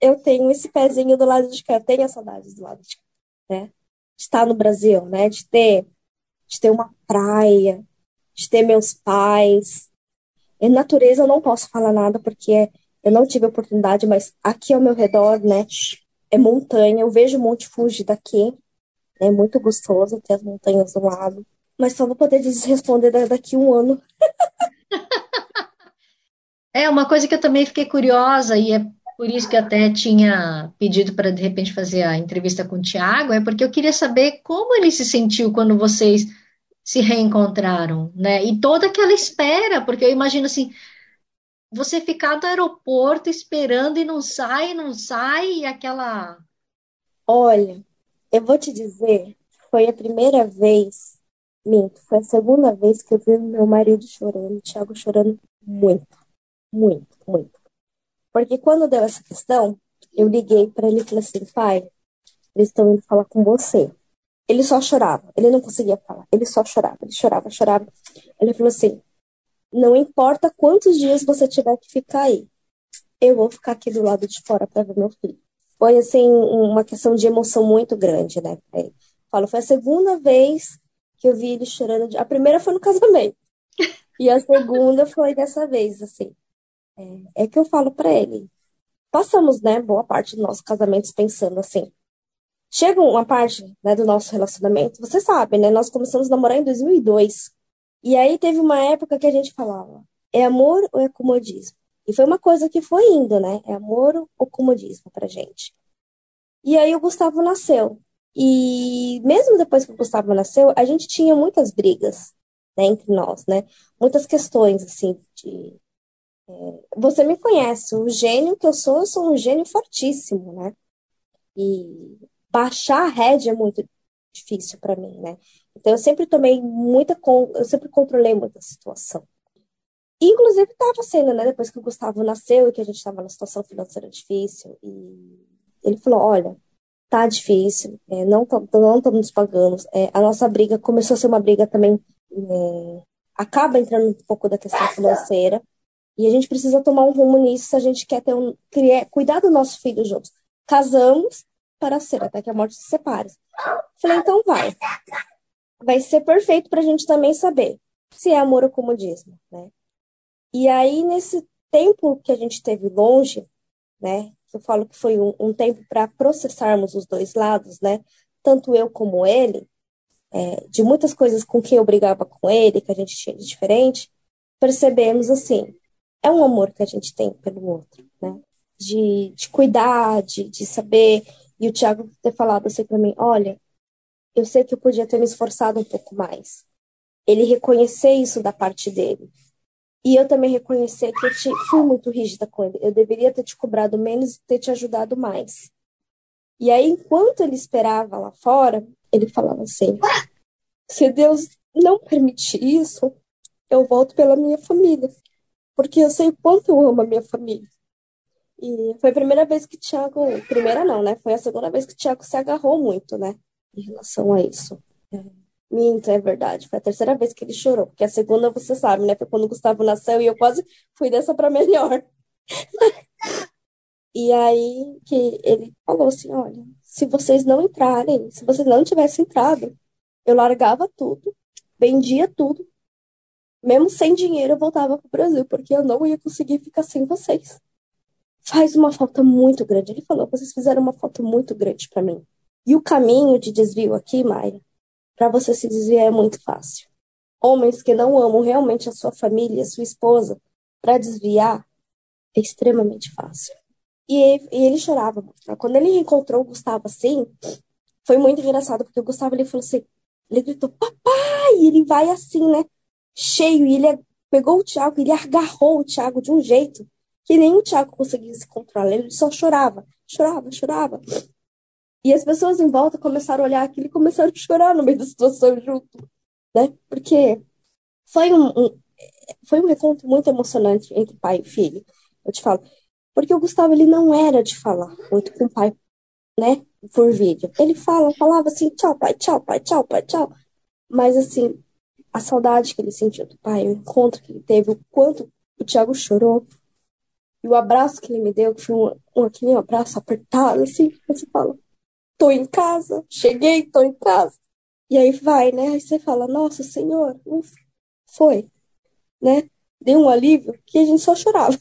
E: eu tenho esse pezinho do lado de cá, eu tenho a saudade do lado de cá, né? De estar no Brasil, né? De ter, de ter uma praia, de ter meus pais. Em natureza eu não posso falar nada porque eu não tive oportunidade, mas aqui ao meu redor, né? É montanha, eu vejo o Monte Fuji daqui, é muito gostoso ter as montanhas do lado mas só vou poder responder daqui um ano.
C: é uma coisa que eu também fiquei curiosa e é por isso que até tinha pedido para de repente fazer a entrevista com o Tiago, é porque eu queria saber como ele se sentiu quando vocês se reencontraram, né? E toda aquela espera, porque eu imagino assim, você ficar no aeroporto esperando e não sai, não sai, e aquela.
E: Olha, eu vou te dizer, foi a primeira vez Minto, foi a segunda vez que eu vi meu marido chorando, o Thiago chorando muito, muito, muito. Porque quando deu essa questão, eu liguei para ele e falei assim, pai, eles estão indo falar com você. Ele só chorava, ele não conseguia falar, ele só chorava, ele chorava, chorava. Ele falou assim, não importa quantos dias você tiver que ficar aí, eu vou ficar aqui do lado de fora para ver meu filho. Foi assim uma questão de emoção muito grande, né? Falo, foi a segunda vez que eu vi ele chorando. A primeira foi no casamento. E a segunda foi dessa vez, assim. É, é que eu falo para ele. Passamos, né, boa parte dos nossos casamentos pensando assim. Chega uma parte né, do nosso relacionamento, você sabe, né? Nós começamos a namorar em 2002. E aí teve uma época que a gente falava: é amor ou é comodismo? E foi uma coisa que foi indo, né? É amor ou comodismo pra gente. E aí o Gustavo nasceu. E mesmo depois que o Gustavo nasceu, a gente tinha muitas brigas né, entre nós, né? Muitas questões, assim, de... É, você me conhece, o gênio que eu sou, eu sou um gênio fortíssimo, né? E baixar a rédea é muito difícil para mim, né? Então eu sempre tomei muita, eu sempre controlei muita situação. Inclusive estava sendo, né? Depois que o Gustavo nasceu e que a gente estava numa situação financeira difícil, e ele falou, olha, tá difícil, é, não não estamos pagando. É, a nossa briga começou a ser uma briga também, é, acaba entrando um pouco da questão financeira, e a gente precisa tomar um rumo nisso se a gente quer ter um, criar, cuidar do nosso filho juntos. Casamos para ser, até que a morte se separe. Falei, então vai. Vai ser perfeito para a gente também saber se é amor ou comodismo, né? E aí, nesse tempo que a gente teve longe, né? Eu falo que foi um, um tempo para processarmos os dois lados, né? Tanto eu como ele, é, de muitas coisas com que eu brigava com ele, que a gente tinha de diferente, percebemos assim, é um amor que a gente tem pelo outro, né? De, de cuidar, de, de saber. E o Tiago ter falado assim para mim: olha, eu sei que eu podia ter me esforçado um pouco mais. Ele reconhecer isso da parte dele. E eu também reconhecer que eu te, fui muito rígida com ele. Eu deveria ter te cobrado menos e ter te ajudado mais. E aí, enquanto ele esperava lá fora, ele falava assim: se Deus não permitir isso, eu volto pela minha família. Porque eu sei o quanto eu amo a minha família. E foi a primeira vez que Tiago. Primeira não, né? Foi a segunda vez que Tiago se agarrou muito, né? Em relação a isso. É. Minto, é verdade. Foi a terceira vez que ele chorou, porque a segunda você sabe, né? Foi quando o Gustavo nasceu e eu quase fui dessa para melhor. e aí que ele falou assim: olha, se vocês não entrarem, se vocês não tivessem entrado, eu largava tudo, vendia tudo, mesmo sem dinheiro eu voltava para o Brasil, porque eu não ia conseguir ficar sem vocês. Faz uma falta muito grande. Ele falou: vocês fizeram uma falta muito grande para mim. E o caminho de desvio aqui, Mayra, para você se desviar é muito fácil. Homens que não amam realmente a sua família, a sua esposa, para desviar é extremamente fácil. E ele, e ele chorava muito. Quando ele encontrou o Gustavo assim, foi muito engraçado, porque o Gustavo ele falou assim, ele gritou, papai! E ele vai assim, né? Cheio, e ele pegou o Tiago, ele agarrou o Tiago de um jeito que nem o Tiago conseguia se controlar. Ele só chorava, chorava, chorava. E as pessoas em volta começaram a olhar aquilo e começaram a chorar no meio da situação junto, né? Porque foi um, um foi um encontro muito emocionante entre pai e filho. Eu te falo, porque o Gustavo ele não era de falar muito com o pai, né? Por vídeo. Ele fala, falava assim, tchau pai, tchau pai, tchau pai, tchau. Mas assim, a saudade que ele sentiu do pai, o encontro que ele teve, o quanto o Thiago chorou, e o abraço que ele me deu, que foi um, um, aquele abraço apertado, assim, você fala, tô em casa, cheguei, tô em casa. E aí vai, né? Aí você fala, nossa, Senhor, ufa, foi, né? Deu um alívio que a gente só chorava.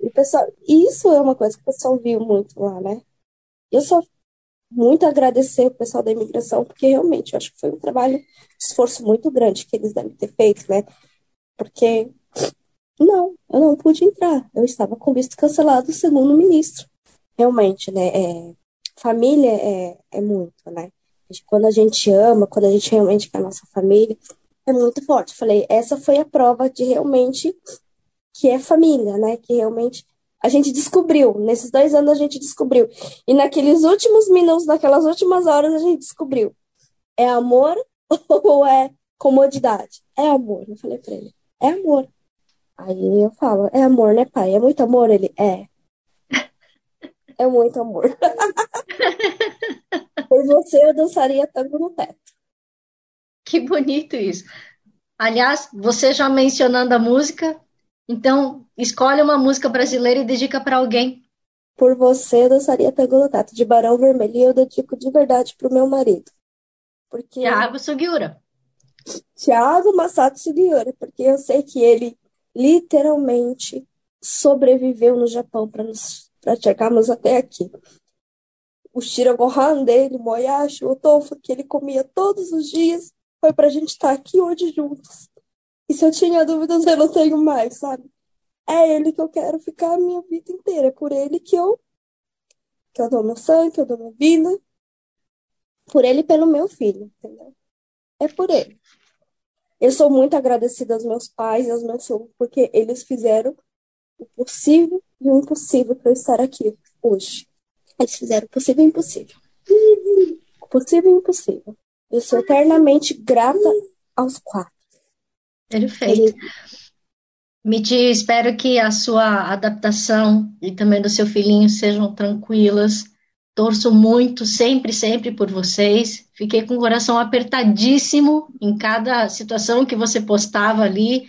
E: E pessoal, isso é uma coisa que o pessoal viu muito lá, né? Eu só muito agradecer o pessoal da imigração, porque realmente eu acho que foi um trabalho de esforço muito grande que eles devem ter feito, né? Porque não, eu não pude entrar. Eu estava com visto cancelado segundo o ministro. Realmente, né? É, família é, é muito, né? Quando a gente ama, quando a gente realmente quer a nossa família, é muito forte. Falei, essa foi a prova de realmente que é família, né? Que realmente a gente descobriu. Nesses dois anos a gente descobriu. E naqueles últimos minutos, naquelas últimas horas, a gente descobriu. É amor ou é comodidade? É amor. Eu falei pra ele, é amor. Aí eu falo, é amor, né, pai? É muito amor? Ele, é. É muito amor. Por você eu dançaria tango no teto.
C: Que bonito isso. Aliás, você já mencionando a música, então escolhe uma música brasileira e dedica para alguém.
E: Por você eu dançaria tango no teto de Barão Vermelho e eu dedico de verdade pro meu marido.
C: Porque Tiago Sugiura.
E: Tiago Masato Sugiura, porque eu sei que ele literalmente sobreviveu no Japão para para chegarmos até aqui. O shiragohan dele, o moyashi, o tofu que ele comia todos os dias, foi para a gente estar tá aqui hoje juntos. E se eu tinha dúvidas, eu não tenho mais, sabe? É ele que eu quero ficar a minha vida inteira. É por ele que eu, que eu dou meu sangue, que eu dou minha vida. Por ele e pelo meu filho, entendeu? É por ele. Eu sou muito agradecida aos meus pais e aos meus sogros, porque eles fizeram o possível e o impossível para eu estar aqui hoje. Eles fizeram o possível e o impossível. O possível e o impossível. Eu sou eternamente grata aos quatro.
C: Perfeito. Miti, espero que a sua adaptação e também do seu filhinho sejam tranquilas. Torço muito, sempre, sempre por vocês. Fiquei com o coração apertadíssimo em cada situação que você postava ali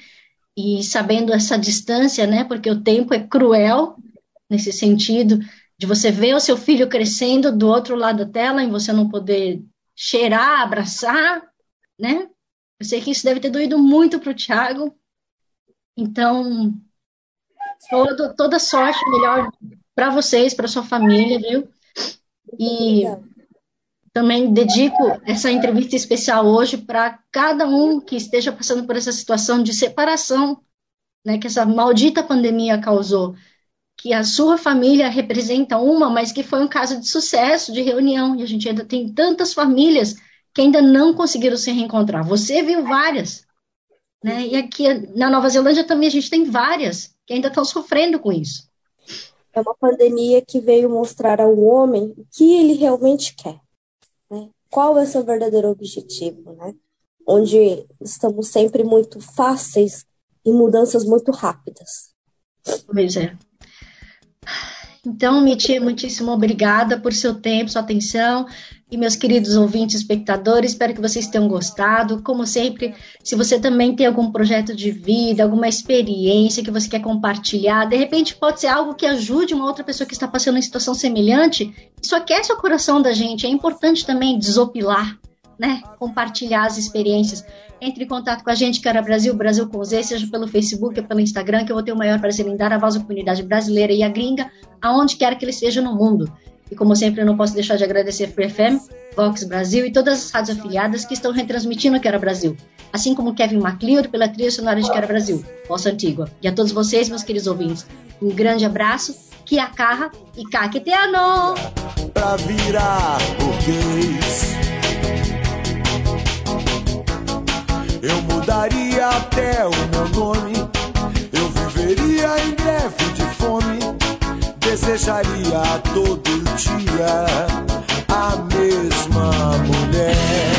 C: e sabendo essa distância, né? Porque o tempo é cruel nesse sentido de você ver o seu filho crescendo do outro lado da tela e você não poder cheirar, abraçar, né? Eu sei que isso deve ter doído muito para o Thiago. Então, todo, toda sorte, melhor para vocês, para sua família, viu? E também dedico essa entrevista especial hoje para cada um que esteja passando por essa situação de separação, né, que essa maldita pandemia causou, que a sua família representa uma, mas que foi um caso de sucesso, de reunião, e a gente ainda tem tantas famílias que ainda não conseguiram se reencontrar. Você viu várias, né? E aqui na Nova Zelândia também a gente tem várias que ainda estão sofrendo com isso.
E: É uma pandemia que veio mostrar ao homem o que ele realmente quer. Né? Qual é o seu verdadeiro objetivo, né? Onde estamos sempre muito fáceis e mudanças muito rápidas.
C: Pois é. Então, Mitty, muitíssimo obrigada por seu tempo, sua atenção. E meus queridos ouvintes, espectadores, espero que vocês tenham gostado. Como sempre, se você também tem algum projeto de vida, alguma experiência que você quer compartilhar, de repente pode ser algo que ajude uma outra pessoa que está passando em situação semelhante, isso aquece o coração da gente. É importante também desopilar, né? Compartilhar as experiências. Entre em contato com a gente, Cara Brasil, Brasil com Z, seja pelo Facebook ou pelo Instagram, que eu vou ter o maior prazer em dar a voz à comunidade brasileira e a gringa, aonde quer que ele esteja no mundo. E como sempre, eu não posso deixar de agradecer a Free FM, Vox Brasil e todas as rádios afiliadas que estão retransmitindo Quero Brasil. Assim como Kevin MacLeod pela trilha sonora de Quero Brasil, Poça Antigua. E a todos vocês, meus queridos ouvintes, um grande abraço, que a carra e caqueteano!
F: Pra virar burguês Eu mudaria até o meu nome Eu viveria em greve de fome desejaria todo dia a mesma mulher